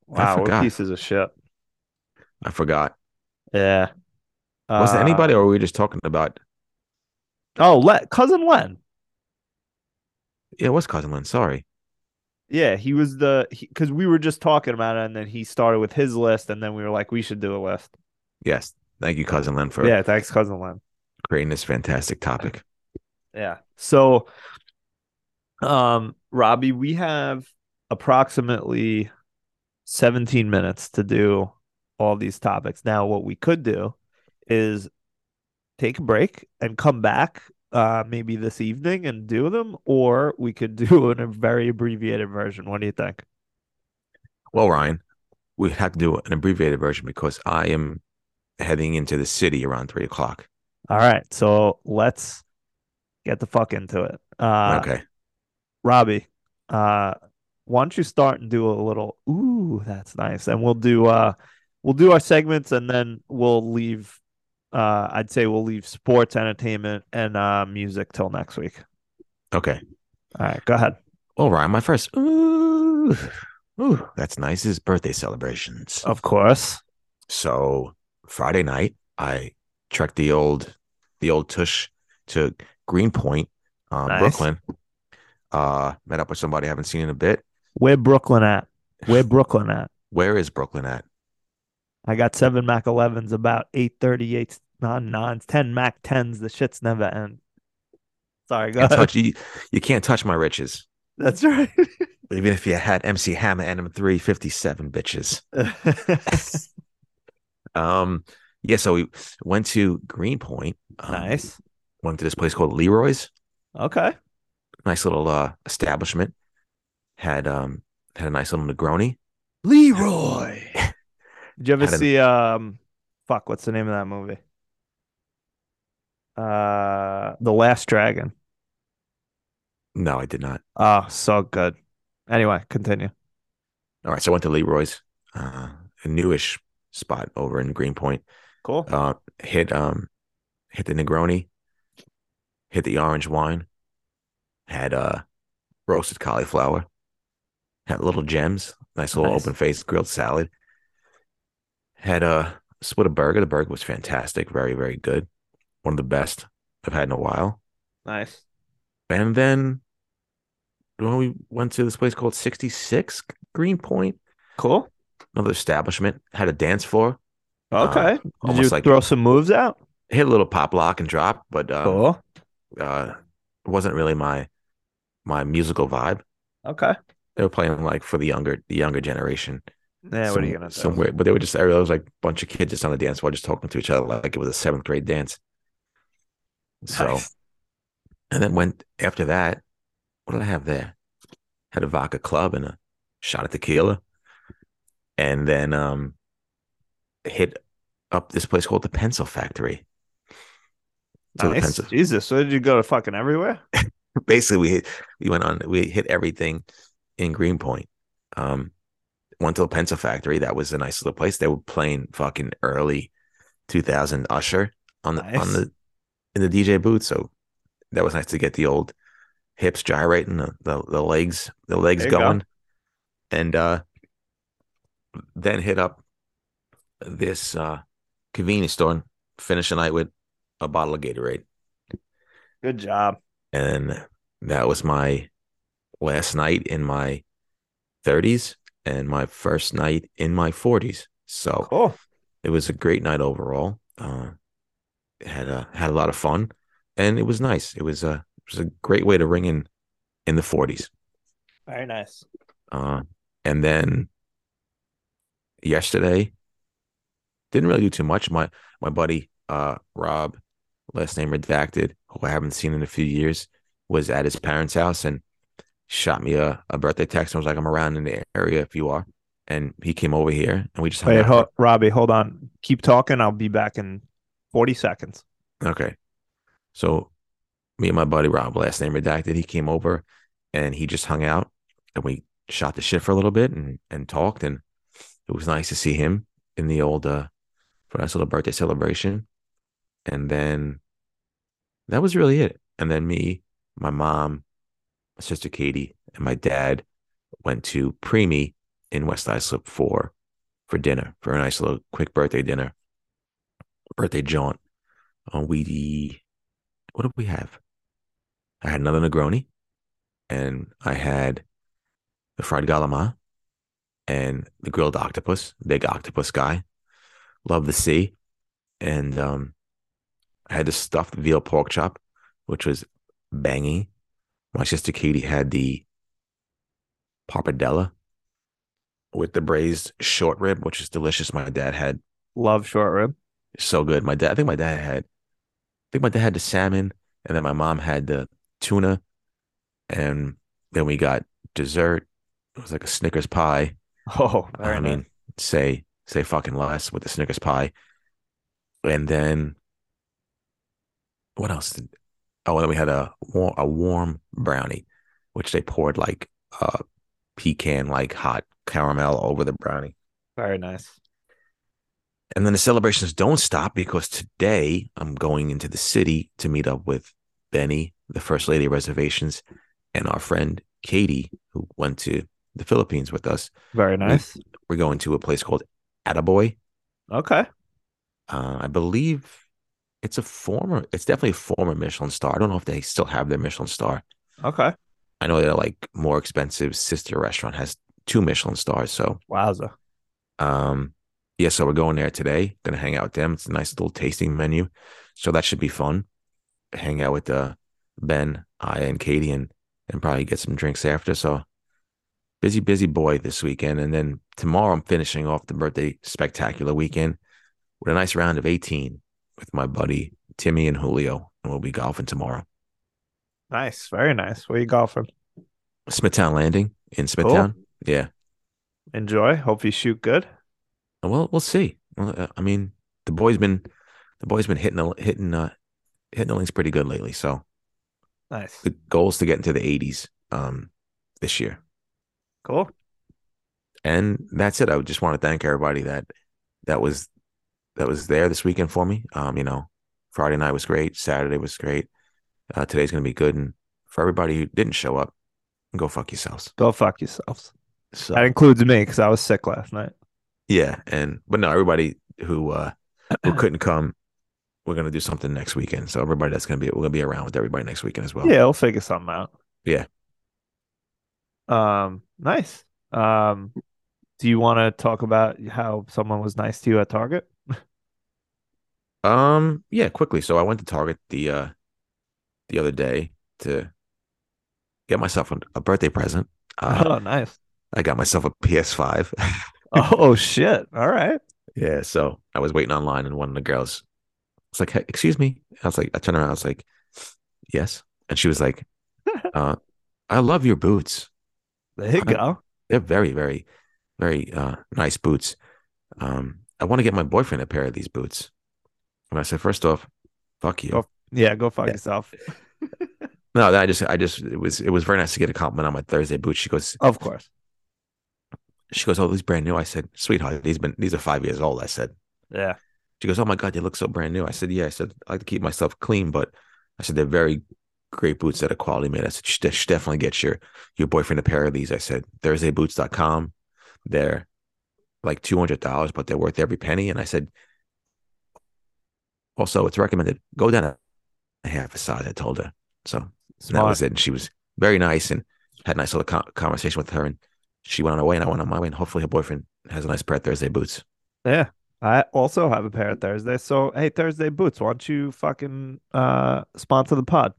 Wow, we're pieces of shit. I forgot. Yeah. Was it Uh, anybody or were we just talking about Oh, Len, cousin Len. yeah, it was Cousin Len. Sorry. Yeah, he was the because we were just talking about it, and then he started with his list, and then we were like, we should do a list. Yes. Thank you, Cousin Len, for Yeah, thanks, cousin Len. creating this fantastic topic. Yeah. So, um, Robbie, we have approximately 17 minutes to do all these topics. Now, what we could do is take a break and come back uh maybe this evening and do them, or we could do in *laughs* a very abbreviated version. What do you think? Well, Ryan, we have to do an abbreviated version because I am heading into the city around three o'clock. All right, so let's get the fuck into it. Uh okay. Robbie, uh, why don't you start and do a little? Ooh, that's nice. And we'll do uh, we'll do our segments, and then we'll leave. Uh, I'd say we'll leave sports, entertainment, and uh, music till next week. Okay. All right, go ahead. Well, Ryan, my first ooh, ooh, that's nice is birthday celebrations. Of course. So Friday night, I trekked the old the old tush to Greenpoint, um, Nice. Brooklyn. Uh met up with somebody I haven't seen in a bit. Where Brooklyn at? Where *laughs* Brooklyn at? Where is Brooklyn at? I got seven Mac 11s, about eight thirty eight non nines, ten Mac 10s. The shit's never end. Sorry, go Can't ahead. touch you, you can't touch my riches. *laughs* That's right. *laughs* Even if you had MC Hammer and them 357 bitches. Um, yeah, so we went to Greenpoint. Um, nice. Went to this place called Leroy's. Okay. Nice little uh establishment. Had um had a nice little Negroni. Leroy. *laughs* Did you ever Had a- see um fuck, what's the name of that movie? Uh The Last Dragon. No, I did not. Oh, so good. Anyway, continue. All right, so I went to Leroy's, uh, a newish spot over in Greenpoint. Cool. Uh, hit um, hit the Negroni, hit the orange wine. Had uh, roasted cauliflower. Had little gems, nice little Nice. open faced grilled salad. Had a split a burger. The burger was fantastic, very very good, one of the best I've had in a while. Nice. And then when we went to this place called 66 Greenpoint, Cool. another establishment, had a dance floor. Okay. Did almost you like- throw some moves out? Hit a little pop lock and drop, but um, Cool. Uh, wasn't really my my musical vibe. Okay. They were playing like for the younger the younger generation. Yeah. what are you gonna do? some weird, but they were just there was like a bunch of kids just on the dance floor, just talking to each other like it was a seventh grade dance. So Nice. and then went after that. What did I have there? Had a vodka club and a shot of tequila, and then um hit up this place called the Pencil Factory. So nice. Jesus. So did you go to fucking everywhere? *laughs* basically we hit, we went on we hit everything in Greenpoint. Um, went to the Pencil Factory. That was a nice little place. They were playing fucking early 2000 Usher on the Nice. on the in the DJ booth. So that was nice to get the old hips gyrating, the the, the legs the legs you go. going, and uh, then hit up this uh, convenience store and finish the night with a bottle of Gatorade. Good job. and that was my last night in my 30s and my first night in my 40s. So Cool. it was a great night overall. Uh, had a had a lot of fun, and it was nice. It was a it was a great way to ring in in the 40s. Very nice. Uh, and then yesterday, didn't really do too much. My my buddy uh Rob, last name redacted, who I haven't seen in a few years, was at his parents' house and shot me a, a birthday text and was like, I'm around in the area if you are. And he came over here and we just hung Wait, out ho- Robbie, hold on. Keep talking. I'll be back in 40 seconds. Okay. So me and my buddy Rob, last name redacted, he came over and he just hung out and we shot the shit for a little bit and, and talked. And it was nice to see him in the old, uh, for nice little birthday celebration. And then that was really it. And then me, my mom, my sister Katie, and my dad went to Preemie in West Islip for for dinner, for a nice little quick birthday dinner, birthday jaunt. Uh, we what did we have? I had another Negroni, and I had the fried galama and the grilled octopus. Big octopus guy, love the sea, and um, I had the stuffed veal pork chop, which was banging. My sister Katie had the pappardella with the braised short rib, which is delicious. My dad had Love short rib. so good. My dad, I think my dad had, I think my dad had the salmon, and then my mom had the tuna, and then we got dessert. It was like a Snickers pie. *laughs* Oh, I nice. mean, say say fucking less with the Snickers pie, and then what else? Did, oh, and then we had a war, a warm brownie, which they poured like uh pecan like hot caramel over the brownie. very nice. And then the celebrations don't stop because today I'm going into the city to meet up with Benny, the First Lady of Reservations, and our friend Katie, who went to the Philippines with us. Very nice. We're going to a place called Atoboy. Okay. Uh, I believe it's a former, it's definitely a former Michelin star. I don't know if they still have their Michelin star. Okay. I know they're like more expensive sister restaurant has two Michelin stars. So, Wowza. um, yeah, so we're going there today. Gonna hang out with them. It's a nice little tasting menu, so that should be fun. Hang out with uh, Ben, I, and Katie, and and probably get some drinks after. So busy, busy boy this weekend, and then tomorrow I'm finishing off the birthday spectacular weekend with a nice round of 18 with my buddy Timmy and Julio, and we'll be golfing tomorrow. Nice. Very nice. Where you golfing? Smithtown Landing in Smithtown. Yeah. Enjoy. Hope you shoot good. Well, we'll see. Well, uh, I mean, the boy's been the boy's been hitting the hitting uh hitting the links pretty good lately. So Nice. the goal is to get into the 80s um this year. Cool. And that's it. I just want to thank everybody that that was that was there this weekend for me. Um, you know, Friday night was great, Saturday was great. Uh, today's gonna be good, and for everybody who didn't show up, go fuck yourselves. Go fuck yourselves. So That includes me because I was sick last night. yeah, and but no, everybody who uh who *clears throat* couldn't come, we're gonna do something next weekend. So everybody that's gonna be we're gonna be around with everybody next weekend as well. Yeah, we'll figure something out. Yeah. Um, nice. Um, do you want to talk about how someone was nice to you at Target? Um, yeah, quickly. So I went to Target the uh the other day to get myself a, birthday present. *laughs* Uh, Oh, nice. I got myself a PS5. *laughs* Oh shit. All right. yeah, so I was waiting online and one of the girls was like, hey, excuse me. I was like, I turned around, I was like, Yes. And she was like, *laughs* uh, I love your boots. There you I- go. They're very, very, very uh nice boots. Um, I want to get my boyfriend a pair of these boots. And I said, first off, fuck you. Go Yeah, go fuck Yeah. yourself. *laughs* No, I just, I just, it was, it was very nice to get a compliment on my Thursday boots. She goes, Of course. she goes, oh, these brand new. I said, sweetheart, these been, these are five years old. I said, Yeah. she goes, oh my god, they look so brand new. I said, yeah. I said, I like to keep myself clean, but I said they're very great boots that are quality made. I said, "Sh- sh- definitely get your your boyfriend a pair of these. I said, ThursdayBoots.com. They're like two hundred dollars, but they're worth every penny. And I said, also, it's recommended go down a, half a size. I told her. So that was it. And she was very nice and had a nice little con- conversation with her. And she went on her way, and I went on my way. And hopefully, her boyfriend has a nice pair of Thursday boots. Yeah. I also have a pair of Thursday. So hey, Thursday boots, why don't you fucking uh sponsor the pod?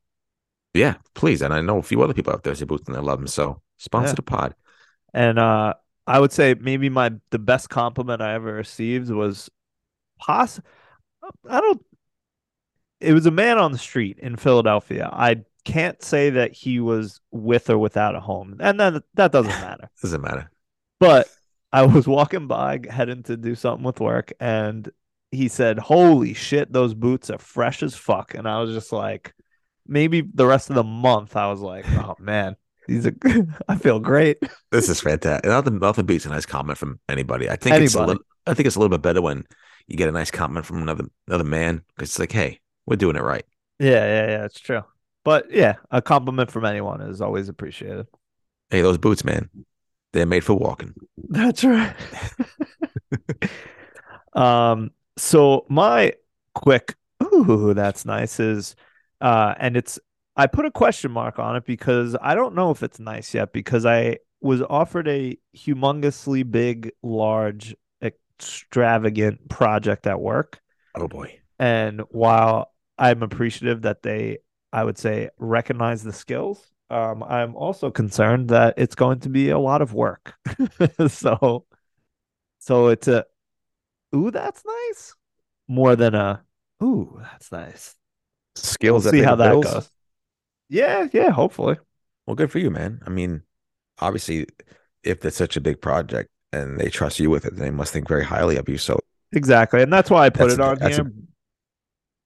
Yeah, please. And I know a few other people have Thursday boots, and I love them. So sponsor Yeah. the pod. And uh I would say maybe my the best compliment I ever received was poss I don't it was a man on the street in Philadelphia. I can't say that he was with or without a home. And then that doesn't *laughs* matter. Doesn't matter. But I was walking by heading to do something with work and he said, Holy shit, those boots are fresh as fuck. And I was just like, maybe the rest of the month, I was like, oh *laughs* man, these are *laughs* I feel great. This is fantastic. Nothing, nothing beats a nice comment from anybody. I think it's a little. I think it's a little bit better when you get a nice comment from another another man because it's like, hey, we're doing it right. Yeah, yeah, yeah, it's true. But yeah, a compliment from anyone is always appreciated. Hey, those boots, man, they're made for walking. *laughs* That's right. *laughs* um, so my quick, ooh, that's nice is, uh, and it's, I put a question mark on it because I don't know if it's nice yet because I was offered a humongously big, large, extravagant project at work. Oh boy, And while I'm appreciative that they, I would say, recognize the skills, um, I'm also concerned that it's going to be a lot of work. *laughs* so, so it's a, ooh, that's nice, more than a, ooh, that's nice. skills. We'll see how that bills? goes. Yeah, yeah, hopefully. Well, good for you, man. I mean, obviously, if it's such a big project and they trust you with it, they must think very highly of you. So Exactly, and that's why I put it a- on that's a-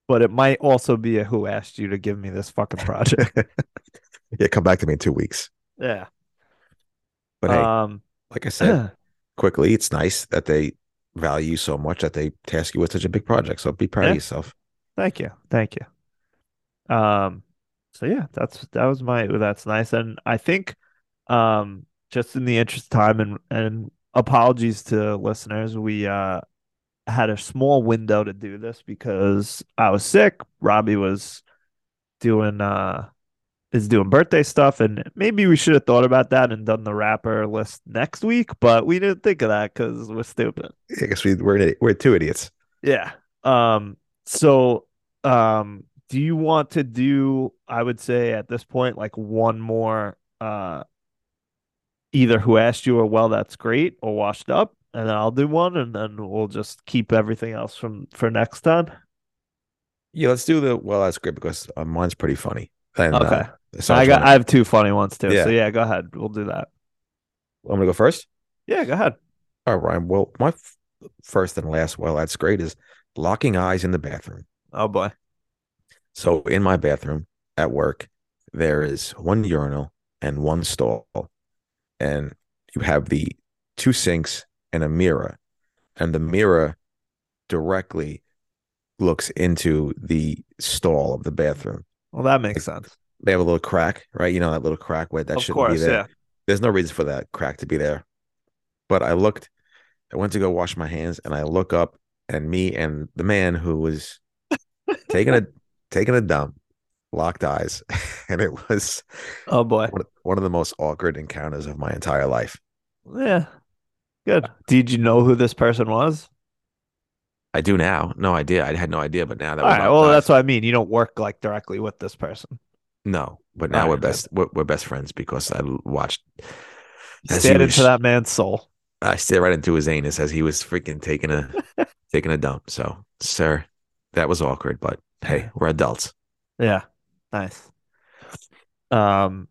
But it might also be a who asked you to give me this fucking project. *laughs* yeah, come back to me in two weeks. yeah. But hey, Um. like I said, *clears throat* quickly, it's nice that they value you so much that they task you with such a big project. So be proud Yeah. of yourself. Thank you. Thank you. Um, so yeah, that's that was my that's nice. And I think um just in the interest of time and and apologies to listeners, we uh had a small window to do this because I was sick. Robbie was doing uh is doing birthday stuff and maybe we should have thought about that and done the rapper list next week, but we didn't think of that because we're stupid. I guess we, we're we're two idiots. Yeah. Um, so um do you want to do I would say at this point like one more uh either who asked you or well that's great or washed up and then I'll do one and then we'll just keep everything else from for next time. Yeah, let's do the well. That's great because uh, mine's pretty funny. And, Okay. uh, so I got I have two funny ones too. Yeah. So yeah, go ahead. We'll do that. I'm gonna go first. Yeah, go ahead. All right. Well, my f- first and last. Well, that's great. Is locking eyes in the bathroom. Oh boy. So in my bathroom at work, there is one urinal and one stall, and you have the two sinks and a mirror, and the mirror directly looks into the stall of the bathroom. Well that makes sense. they have a little crack, right? You know that little crack where that of shouldn't course, be there. yeah. There's no reason for that crack to be there. But I looked, I went to go wash my hands, and I look up, and me and the man who was *laughs* taking a taking a dump locked eyes, and it was Oh boy. one of, the most awkward encounters of my entire life. Yeah. Good. Did you know who this person was? I do now. No idea. I had no idea, but now that All right. Well, that's what I mean. You don't work like directly with this person. no. But now All we're best. We're, we're best friends because I watched. he Stand was- into that man's soul. I stared right into his anus as he was freaking taking a *laughs* taking a dump. So, sir, that was awkward, but hey, we're adults. Yeah. Nice. Um,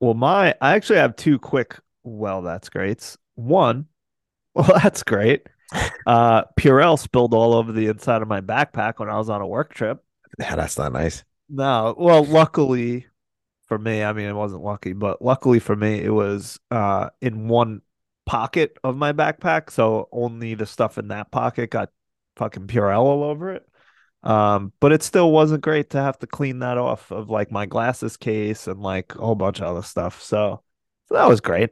well, my I actually have two quick. Well, that's great. One, *laughs* well, that's great. Uh, Purell spilled all over the inside of my backpack when I was on a work trip. Yeah, that's not nice. No, well, luckily for me, I mean, it wasn't lucky, but luckily for me, it was uh in one pocket of my backpack, so only the stuff in that pocket got fucking Purell all over it. Um, but it still wasn't great to have to clean that off of like my glasses case and like a whole bunch of other stuff. So, so that was great.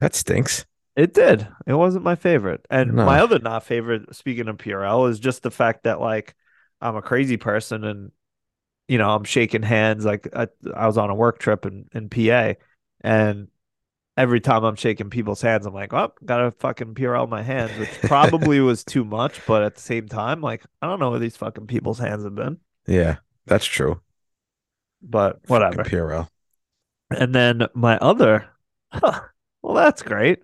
That stinks. It did. It wasn't my favorite. And No. my other not favorite, speaking of Purell, is just the fact that like I'm a crazy person and you know, I'm shaking hands. Like I, I was on a work trip in, in PA and every time I'm shaking people's hands, I'm like, oh, gotta fucking Purell my hands, which probably *laughs* was too much, but at the same time, like I don't know where these fucking people's hands have been. Yeah, that's true. But whatever. Purell. And then my other, huh, well, that's great,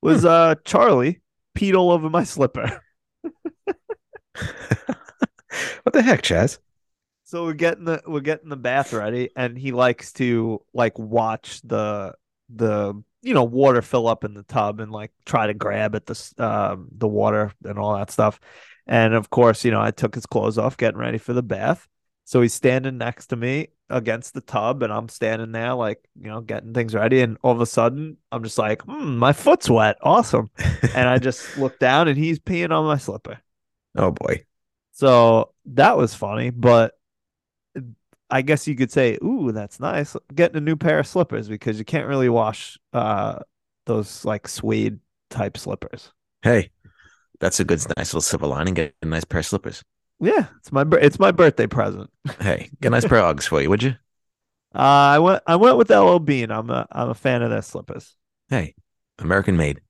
was uh Charlie peed all over my slipper. *laughs* what the heck, Chaz? So we're getting the we're getting the bath ready, and he likes to like watch the the you know water fill up in the tub and like try to grab at the um the water and all that stuff. And of course, you know, I took his clothes off, getting ready for the bath. So he's standing next to me against the tub, and I'm standing there like you know getting things ready. And all of a sudden, I'm just like, hmm, my foot's wet, awesome. And I just *laughs* look down, and he's peeing on my slipper. oh boy. So that was funny, but I guess you could say, "Ooh, that's nice." Getting a new pair of slippers because you can't really wash uh those like suede type slippers. Hey, that's a good, nice little silver lining. Get a nice pair of slippers. Yeah, it's my it's my birthday present. *laughs* Hey, get a nice pair of Uggs for you, would you? Uh, I went I went with LL Bean. I'm a I'm a fan of their slippers. Hey, American made,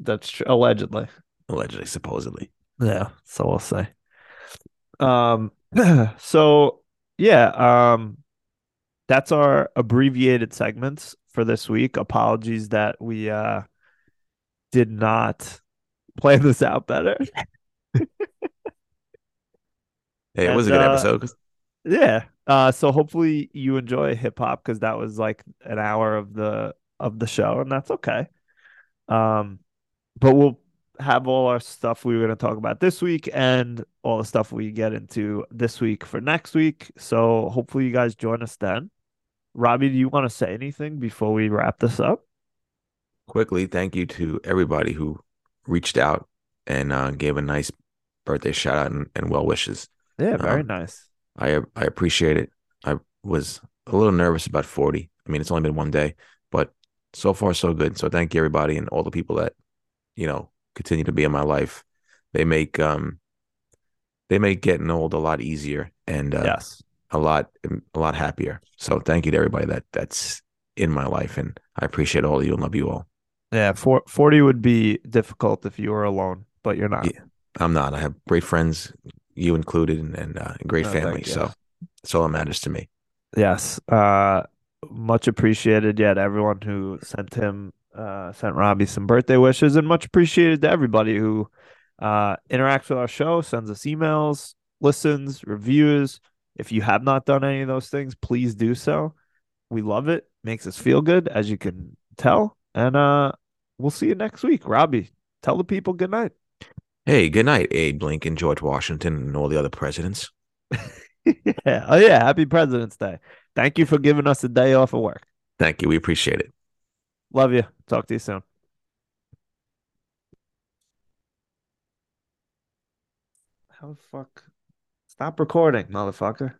That's true, allegedly. allegedly, supposedly. Yeah, so we'll say. Um, *clears throat* so yeah, um, that's our abbreviated segments for this week. Apologies that we uh did not plan *laughs* this out better. *laughs* Hey, it was a good uh, episode. Yeah. Uh, so hopefully you enjoy hip hop because that was like an hour of the of the show, and that's okay. Um, but we'll have all our stuff we were going to talk about this week and all the stuff we get into this week for next week. So hopefully you guys join us then. Robbie, do you want to say anything before we wrap this up? quickly, thank you to everybody who reached out and uh, gave a nice birthday shout out and, and well wishes. Yeah, very Um, nice. I I appreciate it. I was a little nervous about 40. I mean, it's only been one day, but so far so good. So thank you everybody and all the people that, you know, continue to be in my life. They make um they make getting old a lot easier and uh, yes. a lot a lot happier. So thank you to everybody that that's in my life and I appreciate all of you and love you all. Yeah, for, 40 would be difficult if you were alone, but you're not. Yeah. I'm not. I have great friends, you included, and, and uh, great Oh, thank family. So that's all that matters to me. Yes. Uh much appreciated yet everyone who sent him uh sent Robbie some birthday wishes and much appreciated to everybody who uh interacts with our show, sends us emails, listens, reviews. If you have not done any of those things, please do so. We love it. Makes us feel good as you can tell. And uh we'll see you next week. Robbie, tell the people good night. Hey, good night, Abe Lincoln, George Washington, and all the other presidents. *laughs* yeah. Oh yeah, happy President's Day. Thank you for giving us a day off of work. Thank you. We appreciate it. Love you. Talk to you soon. How the fuck? Stop recording, motherfucker.